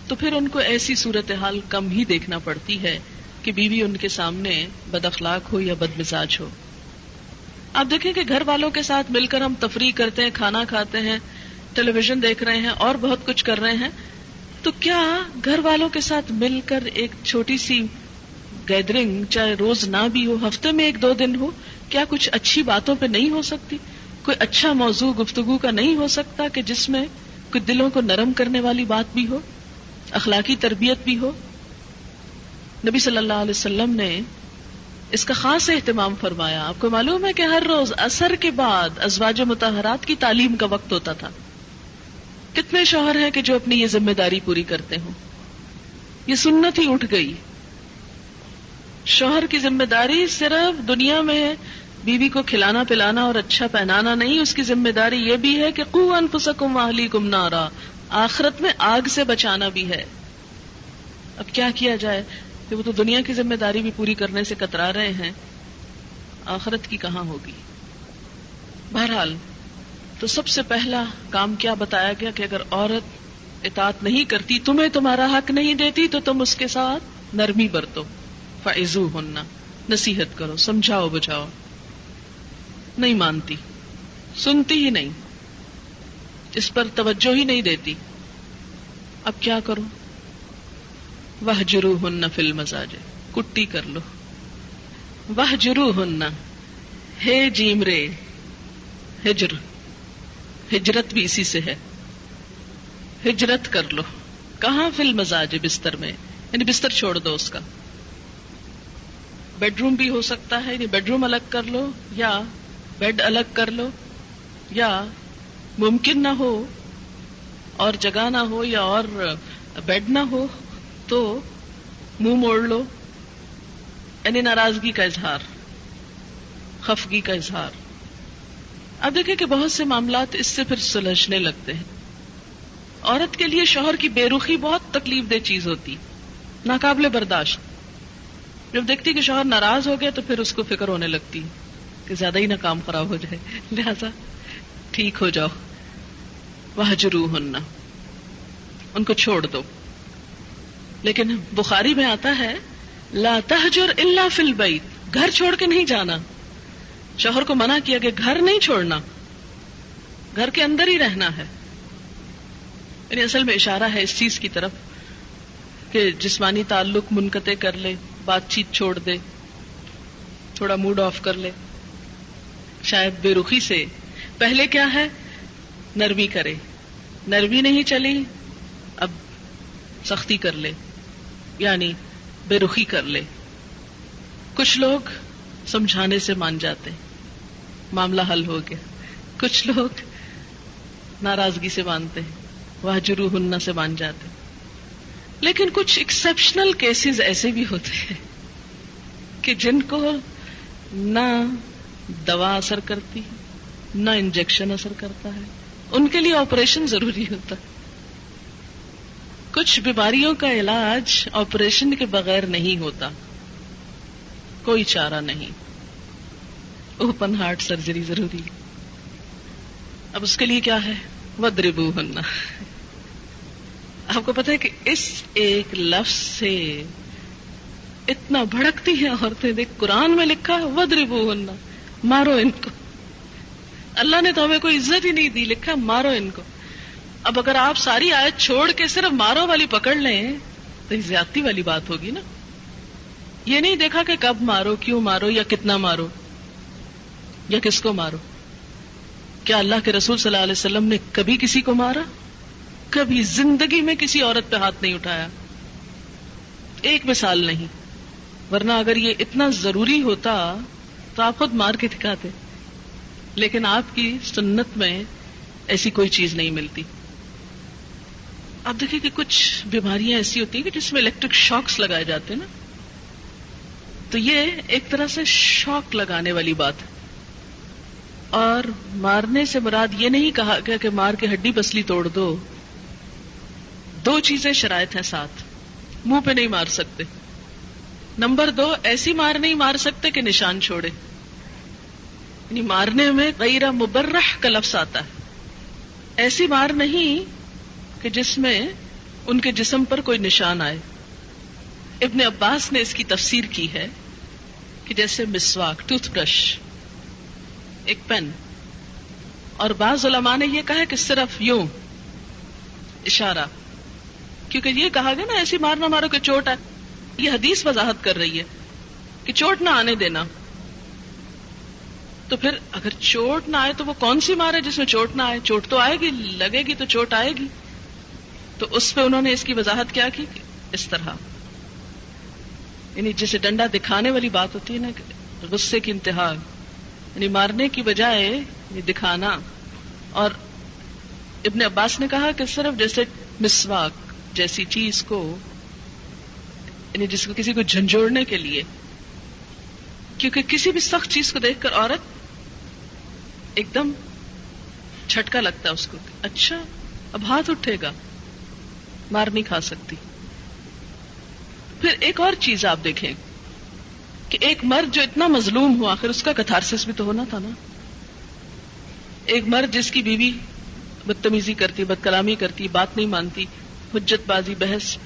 تو پھر ان کو ایسی صورتحال کم ہی دیکھنا پڑتی ہے کہ بیوی ان کے سامنے بد اخلاق ہو یا بد مزاج ہو۔ آپ دیکھیں کہ گھر والوں کے ساتھ مل کر ہم تفریح کرتے ہیں، کھانا کھاتے ہیں ٹیلی ویژن دیکھ رہے ہیں اور بہت کچھ کر رہے ہیں۔ تو کیا گھر والوں کے ساتھ مل کر ایک چھوٹی سی گیدرنگ چاہے روز نہ بھی ہو، ہفتے میں ایک دو دن ہو، کیا کچھ اچھی باتوں پہ نہیں ہو سکتی؟ کوئی اچھا موضوع گفتگو کا نہیں ہو سکتا کہ جس میں کوئی دلوں کو نرم کرنے والی بات بھی ہو، اخلاقی تربیت بھی ہو۔ نبی صلی اللہ علیہ وسلم نے اس کا خاص اہتمام فرمایا۔ آپ کو معلوم ہے کہ ہر روز اثر کے بعد ازواج متحرات کی تعلیم کا وقت ہوتا تھا۔ کتنے شوہر ہیں کہ جو اپنی یہ ذمہ داری پوری کرتے ہوں۔ یہ سنت ہی اٹھ گئی۔ شوہر کی ذمہ داری صرف دنیا میں ہے۔ بیوی کو کھلانا پلانا اور اچھا پہنانا نہیں، اس کی ذمہ داری یہ بھی ہے کہ کو انفسکم واہلی کم نارا۔ آخرت میں آگ سے بچانا بھی ہے۔ اب کیا کیا جائے؟ کہ وہ تو دنیا کی ذمہ داری بھی پوری کرنے سے کترا رہے ہیں، آخرت کی کہاں ہوگی؟ بہرحال، تو سب سے پہلا کام کیا بتایا گیا کہ اگر عورت اطاعت نہیں کرتی، تمہیں تمہارا حق نہیں دیتی، تو تم اس کے ساتھ نرمی برتو۔ فائزو ہونا نصیحت کرو، سمجھاؤ، بجھاؤ۔ نہیں مانتی، سنتی ہی نہیں۔ اس پر توجہ ہی نہیں دیتی۔ اب کیا کروں؟ وہ جرو ہن فل مزاج کٹی کر لو۔ وہ جرو ہن ہے جیم رے ہجر۔ ہجرت بھی اسی سے ہے۔ ہجرت کر لو۔ کہاں فل مزاج بستر میں؟ یعنی بستر چھوڑ دو اس کا۔ بیڈ روم بھی ہو سکتا ہے یعنی بیڈ روم الگ کر لو، یا بیڈ الگ کر لو، یا ممکن نہ ہو، اور جگہ نہ ہو، یا اور بیڈ نہ ہو۔ تو منہ موڑ لو۔ یعنی ناراضگی کا اظہار، خفگی کا اظہار۔ اب دیکھیں کہ بہت سے معاملات اس سے پھر سلجھنے لگتے ہیں۔ عورت کے لیے شوہر کی بے رخی بہت تکلیف دہ چیز ہوتی، ناقابل برداشت۔ جب دیکھتی کہ شوہر ناراض ہو گیا تو پھر اس کو فکر ہونے لگتی کہ زیادہ ہی نہ کام خراب ہو جائے۔ لہذا ٹھیک ہو جاؤ۔ وہ جرو ہونا ان کو چھوڑ دو۔ لیکن بخاری میں آتا ہے، لا تحجر الا فی البیت، گھر چھوڑ کے نہیں جانا۔ شوہر کو منع کیا کہ گھر نہیں چھوڑنا، گھر کے اندر ہی رہنا ہے۔ یعنی اصل میں اشارہ ہے اس چیز کی طرف کہ جسمانی تعلق منقطع کر لے، بات چیت چھوڑ دے، تھوڑا موڈ آف کر لے۔ شاید بے رخی سے۔ پہلے کیا ہے؟ نرمی کرے۔ نرمی نہیں چلی، اب سختی کر لے۔ یعنی بے رخی کر لے۔ کچھ لوگ سمجھانے سے مان جاتے معاملہ حل ہو گیا۔ کچھ لوگ ناراضگی سے مانتے ہیں۔ وہ جرو ہننا سے مان جاتے لیکن کچھ ایکسپشنل کیسز ایسے بھی ہوتے ہیں کہ جن کو نہ دوا اثر کرتی نہ انجیکشن اثر کرتا ہے۔ ان کے لیے آپریشن ضروری ہوتا ہے۔ کچھ بیماریوں کا علاج آپریشن کے بغیر نہیں ہوتا۔ کوئی چارہ نہیں۔ اوپن ہارٹ سرجری ضروری۔ اب اس کے لیے کیا ہے؟ ودربو ہونا آپ کو پتا ہے کہ اس ایک لفظ سے اتنا بھڑکتی ہیں عورتیں۔ دیکھ، قرآن میں لکھا ہے ودربو ہونا مارو ان کو۔ اللہ نے تو ہمیں کوئی عزت ہی نہیں دی، لکھا مارو ان کو۔ اب اگر آپ ساری آیت چھوڑ کے صرف مارو والی پکڑ لیں، تو یہ زیادتی والی بات ہوگی نا؟ یہ نہیں دیکھا کہ کب مارو، کیوں مارو، یا کتنا مارو، یا کس کو مارو؟ کیا اللہ کے رسول صلی اللہ علیہ وسلم نے کبھی کسی کو مارا؟ کبھی زندگی میں کسی عورت پہ ہاتھ نہیں اٹھایا؟ ایک مثال نہیں، ورنہ اگر یہ اتنا ضروری ہوتا تو آپ خود مار کے دکھاتے، لیکن آپ کی سنت میں ایسی کوئی چیز نہیں ملتی۔ آپ دیکھیں کہ کچھ بیماریاں ایسی ہوتی ہیں کہ جس میں الیکٹرک شاکس لگائے جاتے ہیں نا، تو یہ ایک طرح سے شوق لگانے والی بات ہے۔ اور مارنے سے مراد یہ نہیں کہا گیا کہ مار کے ہڈی پسلی توڑ دو۔ دو چیزیں شرائط ہیں ساتھ۔ منہ پہ نہیں مار سکتے۔ نمبر دو، ایسی مار نہیں مار سکتے کہ نشان چھوڑے۔ یعنی مارنے میں غیر مبرح کا لفظ آتا ہے۔ ایسی مار نہیں کہ جس میں ان کے جسم پر کوئی نشان آئے۔ ابن عباس نے اس کی تفسیر کی ہے کہ جیسے مسواک، ٹوتھ برش، ایک پین۔ اور بعض علماء نے یہ کہا کہ صرف یوں اشارہ۔ کیونکہ یہ کہا گیا نا، ایسی مارنا مارو کہ چوٹ آئے۔ یہ حدیث وضاحت کر رہی ہے کہ چوٹ نہ آنے دینا۔ تو پھر اگر چوٹ نہ آئے تو وہ کون سی مار ہے جس میں چوٹ نہ آئے؟ چوٹ تو آئے گی، لگے گی تو چوٹ آئے گی۔ تو اس پہ انہوں نے اس کی وضاحت کیا کی اس طرح۔ یعنی جسے ڈنڈا دکھانے والی بات ہوتی ہے نا غصے کی انتہا یعنی مارنے کی بجائے یعنی دکھانا۔ اور ابن عباس نے کہا کہ صرف جیسے مسواک جیسی چیز کو یعنی جس کو کسی کو جھنجھوڑنے کے لیے، کیونکہ کسی بھی سخت چیز کو دیکھ کر عورت ایک دم چھٹکا لگتا ہے اس کو اچھا اب ہاتھ اٹھے گا۔ مار نہیں کھا سکتی۔ پھر ایک اور چیز آپ دیکھیں کہ ایک مرد جو اتنا مظلوم ہو آخر اس کا کتارسس بھی تو ہونا تھا نا۔ ایک مرد جس کی بیوی بدتمیزی کرتی بد کلامی کرتی، بات نہیں مانتی، حجت بازی، بحث،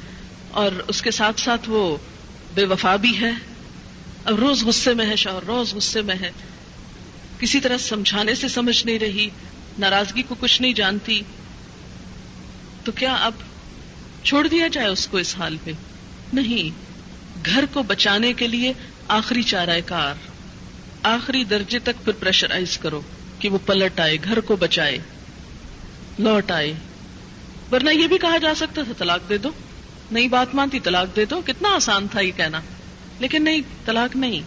اور اس کے ساتھ ساتھ وہ بے وفا بھی ہے۔ اب روز غصے میں ہے شوہر، روز غصے میں ہے۔ کسی طرح سمجھانے سے سمجھ نہیں رہی، ناراضگی کو کچھ نہیں جانتی۔ تو کیا اب چھوڑ دیا جائے اس کو اس حال پہ نہیں، گھر کو بچانے کے لیے آخری چارہ کار آخری درجے تک پھر پریشرائز کرو کہ وہ پلٹ آئے، گھر کو بچائے، لوٹ آئے۔ ورنہ یہ بھی کہا جا سکتا تھا، طلاق دے دو۔ نئی بات مانتی، طلاق دے دو۔ کتنا آسان تھا یہ کہنا۔ لیکن نہیں، طلاق نہیں۔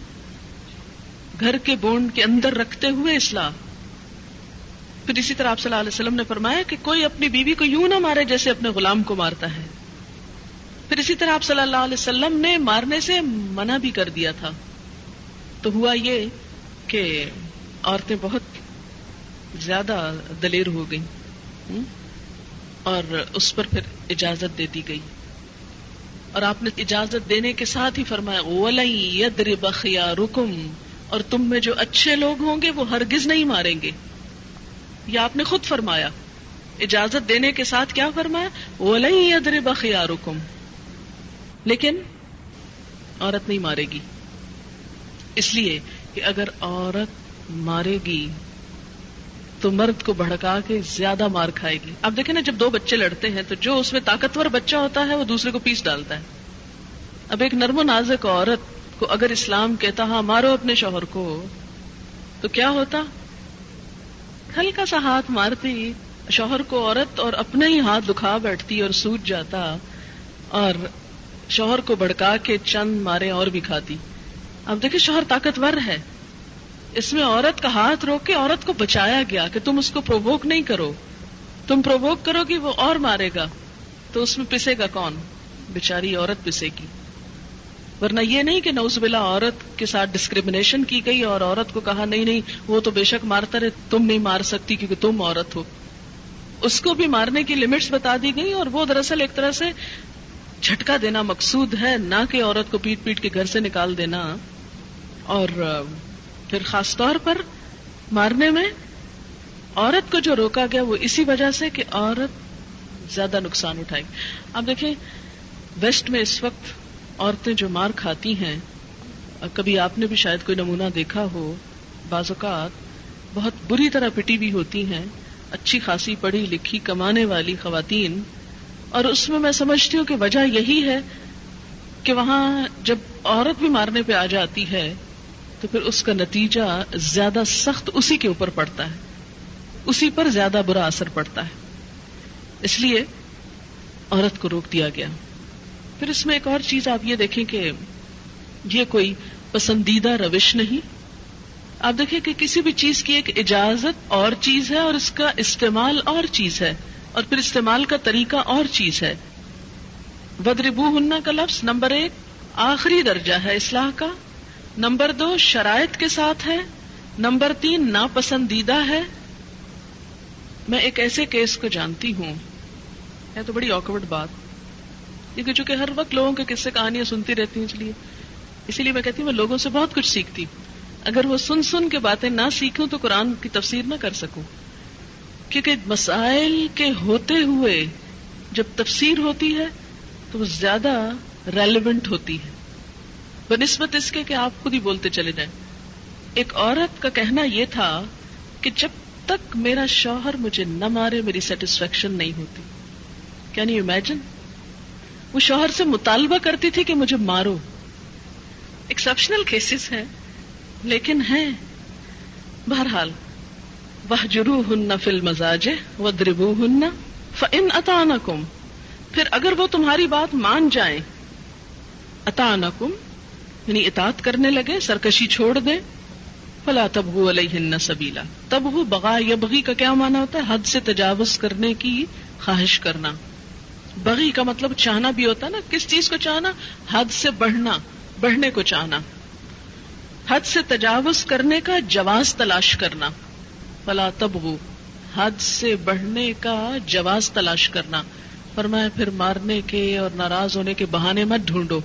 گھر کے بونڈ کے اندر رکھتے ہوئے اصلاح۔ پھر اسی طرح آپ صلی اللہ علیہ وسلم نے فرمایا کہ کوئی اپنی بیوی کو یوں نہ مارے جیسے اپنے غلام کو مارتا ہے۔ پھر اسی طرح آپ صلی اللہ علیہ وسلم نے مارنے سے منع بھی کر دیا تھا۔ تو ہوا یہ کہ عورتیں بہت زیادہ دلیر ہو گئی اور اس پر پھر اجازت دے دی گئی۔ اور آپ نے اجازت دینے کے ساتھ ہی فرمایا بخیا رکم اور تم میں جو اچھے لوگ ہوں گے وہ ہرگز نہیں ماریں گے۔ یہ آپ نے خود فرمایا، اجازت دینے کے ساتھ کیا فرمایا ولی ادر لیکن عورت نہیں مارے گی۔ اس لیے کہ اگر عورت مارے گی تو مرد کو بھڑکا کے زیادہ مار کھائے گی۔ اب دیکھیں نا، جب دو بچے لڑتے ہیں تو جو اس میں طاقتور بچہ ہوتا ہے، وہ دوسرے کو پیس ڈالتا ہے۔ اب ایک نرم و نازک عورت کو اگر اسلام کہتا ہاں مارو اپنے شوہر کو، تو کیا ہوتا؟ ہلکا سا ہاتھ مارتی، شوہر کو عورت اور اپنے ہی ہاتھ دکھا بیٹھتی اور سوج جاتا اور شوہر کو بڑکا کے چند مارے اور بھی کھاتی۔ اب دیکھیں شوہر طاقتور ہے۔ اس میں عورت کا ہاتھ روک کے عورت کو بچایا گیا کہ تم اس کو پرووک نہیں کرو۔ تم پرووک کرو گی وہ اور مارے گا۔ تو اس میں پسے گا کون؟ بےچاری عورت پسے گی۔ ورنہ یہ نہیں کہ نوز بلا عورت کے ساتھ ڈسکریمنیشن کی گئی اور عورت کو کہا نہیں نہیں، وہ تو بے شک مارتا رہے، تم نہیں مار سکتی کیونکہ تم عورت ہو۔ اس کو بھی مارنے کی لمٹس بتا دی گئی اور وہ دراصل ایک طرح سے جھٹکا دینا مقصود ہے، نہ کہ عورت کو پیٹ پیٹ کے گھر سے نکال دینا۔ اور پھر خاص طور پر مارنے میں عورت کو جو روکا گیا وہ اسی وجہ سے کہ عورت زیادہ نقصان اٹھائے اب دیکھیں، ویسٹ میں اس وقت عورتیں جو مار کھاتی ہیں کبھی آپ نے بھی شاید کوئی نمونہ دیکھا ہو، بعض اوقات بہت بری طرح پٹی بھی ہوتی ہیں، اچھی خاصی پڑھی لکھی کمانے والی خواتین، اور اس میں میں سمجھتی ہوں کہ وجہ یہی ہے کہ وہاں جب عورت بھی مارنے پہ آ جاتی ہے، تو پھر اس کا نتیجہ زیادہ سخت اسی کے اوپر پڑتا ہے، اسی پر زیادہ برا اثر پڑتا ہے۔ اس لیے عورت کو روک دیا گیا۔ پھر اس میں ایک اور چیز آپ یہ دیکھیں کہ یہ کوئی پسندیدہ روش نہیں۔ آپ دیکھیں کہ کسی بھی چیز کی ایک اجازت اور چیز ہے اور اس کا استعمال اور چیز ہے اور پھر استعمال کا طریقہ اور چیز ہے۔ بدربو ہننا کا لفظ نمبر ایک، آخری درجہ ہے اصلاح کا۔ نمبر دو، شرائط کے ساتھ ہے۔ نمبر تین، ناپسندیدہ ہے۔ میں ایک ایسے کیس کو جانتی ہوں۔ ہے تو بڑی آکورڈ بات۔ کیونکہ چونکہ ہر وقت لوگوں کے قصے کہانیاں سنتی رہتی ہیں، اس لیے اسی لیے میں کہتی ہوں میں لوگوں سے بہت کچھ سیکھتی ہوں۔ اگر وہ سن سن کے باتیں نہ سیکھوں تو قرآن کی تفسیر نہ کر سکوں۔ کیونکہ مسائل کے ہوتے ہوئے جب تفسیر ہوتی ہے تو وہ زیادہ ریلیونٹ ہوتی ہے۔ بنسبت اس کے کہ آپ خود ہی بولتے چلے جائیں۔ ایک عورت کا کہنا یہ تھا کہ جب تک میرا شوہر مجھے نہ مارے، میری سیٹسفیکشن نہیں ہوتی۔ کین یو امیجن وہ شوہر سے مطالبہ کرتی تھی کہ مجھے مارو۔ ایکسپشنل کیسز ہیں، لیکن ہیں۔ بہرحال وہ جرو ہن فل مزاج و دربو ہن فن اتا کم پھر اگر وہ تمہاری بات مان جائیں اتا کم یعنی اطاعت کرنے لگے، سرکشی چھوڑ دے فلا تب علیہ سبیلا تب وہ بغا یا کا کیا مانا ہوتا ہے؟ حد سے تجاوز کرنے کی خواہش کرنا۔ بغی کا مطلب چاہنا بھی ہوتا ہے نا، کس چیز کو چاہنا؟ حد سے بڑھنا، بڑھنے کو چاہنا۔ حد سے تجاوز کرنے کا، جواز تلاش کرنا۔ فلا تب حد سے بڑھنے کا، جواز تلاش کرنا۔ فرمایا، پھر مارنے کے اور ناراض ہونے کے بہانے مت ڈھونڈو۔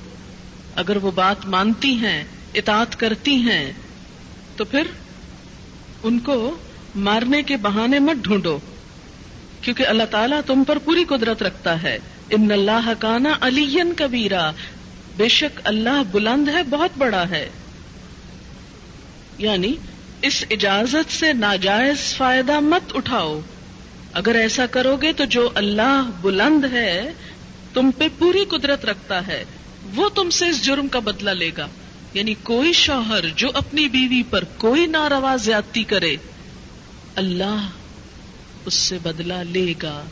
اگر وہ بات مانتی ہیں، اطاعت کرتی ہیں، تو پھر ان کو مارنے کے بہانے مت ڈھونڈو۔ کیونکہ اللہ تعالیٰ تم پر پوری قدرت رکھتا ہے۔ ان اللہ کانا علی کبیرا۔ بے شک اللہ بلند ہے، بہت بڑا ہے۔ یعنی اس اجازت سے ناجائز فائدہ مت اٹھاؤ۔ اگر ایسا کرو گے تو جو اللہ بلند ہے، تم پہ پوری قدرت رکھتا ہے۔ وہ تم سے اس جرم کا بدلہ لے گا۔ یعنی کوئی شوہر جو اپنی بیوی پر کوئی ناروا زیادتی کرے، اللہ اس سے بدلہ لے گا۔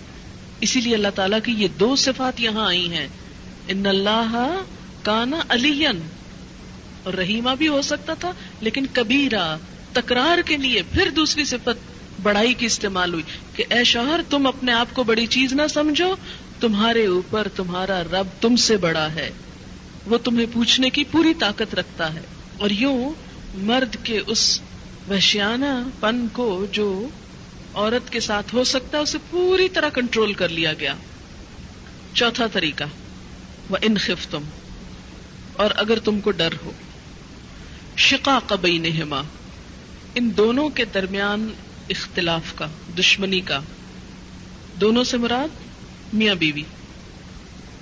اسی لیے اللہ تعالیٰ کی یہ دو صفات یہاں آئی ہیں۔ ان اللہ کانا علی اور رحیمہ بھی ہو سکتا تھا، لیکن کبیرا تکرار کے لیے پھر دوسری صفت بڑائی کی استعمال ہوئی کہ اے شوہر، تم اپنے آپ کو بڑی چیز نہ سمجھو۔ تمہارے اوپر تمہارا رب تم سے بڑا ہے۔ وہ تمہیں پوچھنے کی پوری طاقت رکھتا ہے۔ اور یوں مرد کے اس وحشیانہ پن کو جو عورت کے ساتھ ہو سکتا ہے، اسے پوری طرح کنٹرول کر لیا گیا۔ چوتھا طریقہ وہ انخف تم اور اگر تم کو ڈر ہو شقا قبئی نہما ان دونوں کے درمیان اختلاف کا، دشمنی کا۔ دونوں سے مراد میاں بیوی۔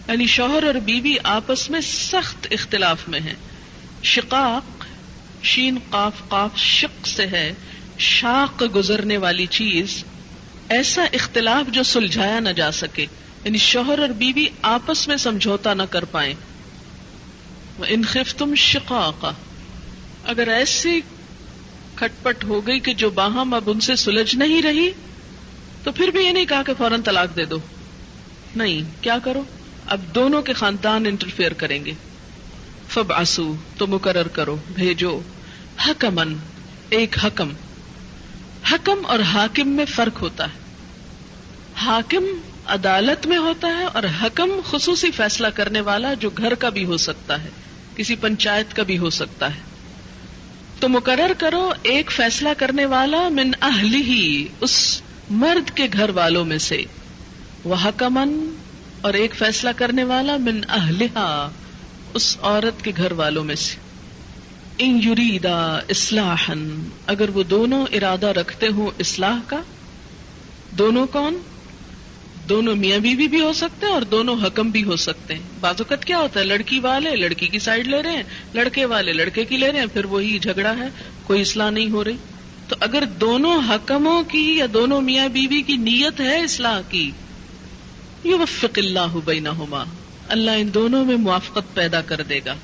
یعنی شوہر اور بیوی آپس میں سخت اختلاف میں ہیں۔ شقاق، شین قاف قاف شق سے ہے۔ شاق گزرنے والی چیز، ایسا اختلاف جو سلجھایا نہ جا سکے۔ یعنی شوہر اور بیوی آپس میں سمجھوتا نہ کر پائے انخف تم شقاق۔ اگر ایسی کھٹ پٹ ہو گئی کہ جو باہم اب ان سے سلجھ نہیں رہی، تو پھر بھی یہ نہیں کہا کہ فوراً طلاق دے دو۔ نہیں، کیا کرو؟ اب دونوں کے خاندان انٹرفیئر کریں گے۔ فب آسو تو مقرر کرو، بھیجو۔ حکمن ایک حکم۔ حکم اور حاکم میں فرق ہوتا ہے۔ حاکم عدالت میں ہوتا ہے اور حکم خصوصی فیصلہ کرنے والا جو گھر کا بھی ہو سکتا ہے، کسی پنچایت کا بھی ہو سکتا ہے۔ تو مقرر کرو، ایک فیصلہ کرنے والا من اہلی ہی اس مرد کے گھر والوں میں سے۔ وہ حکمن اور ایک فیصلہ کرنے والا من اہلہا، اس عورت کے گھر والوں میں سے۔ ان یریدا اصلاحن اگر وہ دونوں ارادہ رکھتے ہوں اصلاح کا، دونوں کون؟ دونوں میاں بیوی بھی ہو سکتے ہیں اور دونوں حکم بھی ہو سکتے ہیں۔ بازوقت کیا ہوتا ہے، لڑکی والے لڑکی کی سائڈ لے رہے ہیں، لڑکے والے لڑکے کی لے رہے ہیں، پھر وہی جھگڑا ہے، کوئی اصلاح نہیں ہو رہی۔ تو اگر دونوں حکموں کی یا دونوں میاں بیوی کی نیت ہے اصلاح کی وفق اللہ بینہما، اللہ ان دونوں میں موافقت پیدا کر دے گا۔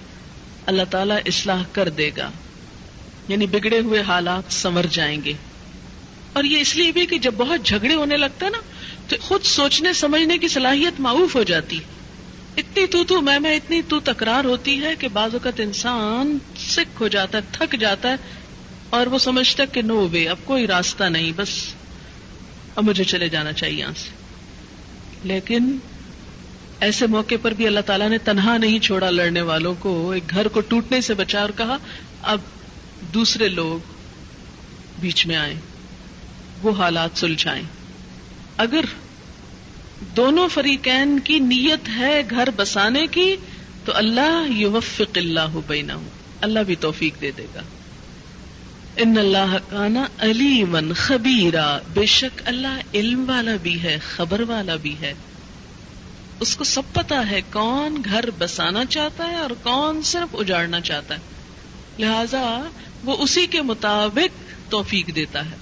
اللہ تعالیٰ اصلاح کر دے گا۔ یعنی بگڑے ہوئے حالات سمر جائیں گے۔ اور یہ اس لیے بھی کہ جب بہت جھگڑے ہونے لگتا نا، تو خود سوچنے، سمجھنے کی صلاحیت معروف ہو جاتی۔ اتنی تو تو میں میں اتنی تو تکرار ہوتی ہے کہ بعض اوقات انسان سکھ ہو جاتا ہے، تھک جاتا ہے اور وہ سمجھتا کہ نو وے، اب کوئی راستہ نہیں، بس اب مجھے چلے جانا چاہیے یہاں سے۔ لیکن ایسے موقع پر بھی اللہ تعالیٰ نے تنہا نہیں چھوڑا لڑنے والوں کو، ایک گھر کو ٹوٹنے سے بچا اور کہا، اب دوسرے لوگ بیچ میں آئیں، وہ حالات سلجھائیں۔ اگر دونوں فریقین کی نیت ہے گھر بسانے کی، تو اللہ یوفق اللہ بینہم۔ اللہ بھی توفیق دے دے گا۔ ان اللہ کانا علیمن خبیرا۔ بے شک اللہ علم والا بھی ہے، خبر والا بھی ہے۔ اس کو سب پتا ہے کون گھر بسانا چاہتا ہے اور کون صرف اجاڑنا چاہتا ہے۔ لہذا وہ اسی کے مطابق توفیق دیتا ہے۔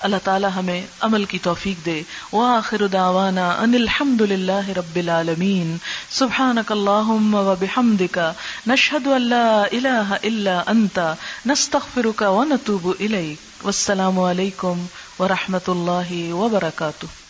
اللہ تعالی ہمیں عمل کی توفیق دے۔ وآخر دعوانا ان الحمد للہ رب العالمین۔ سبحانک اللہم و بحمدک۔ نشہد ان لا الہ الا انت۔ نستغفرک و نتوب الیک۔ والسلام علیکم ورحمت اللہ وبرکاتہ۔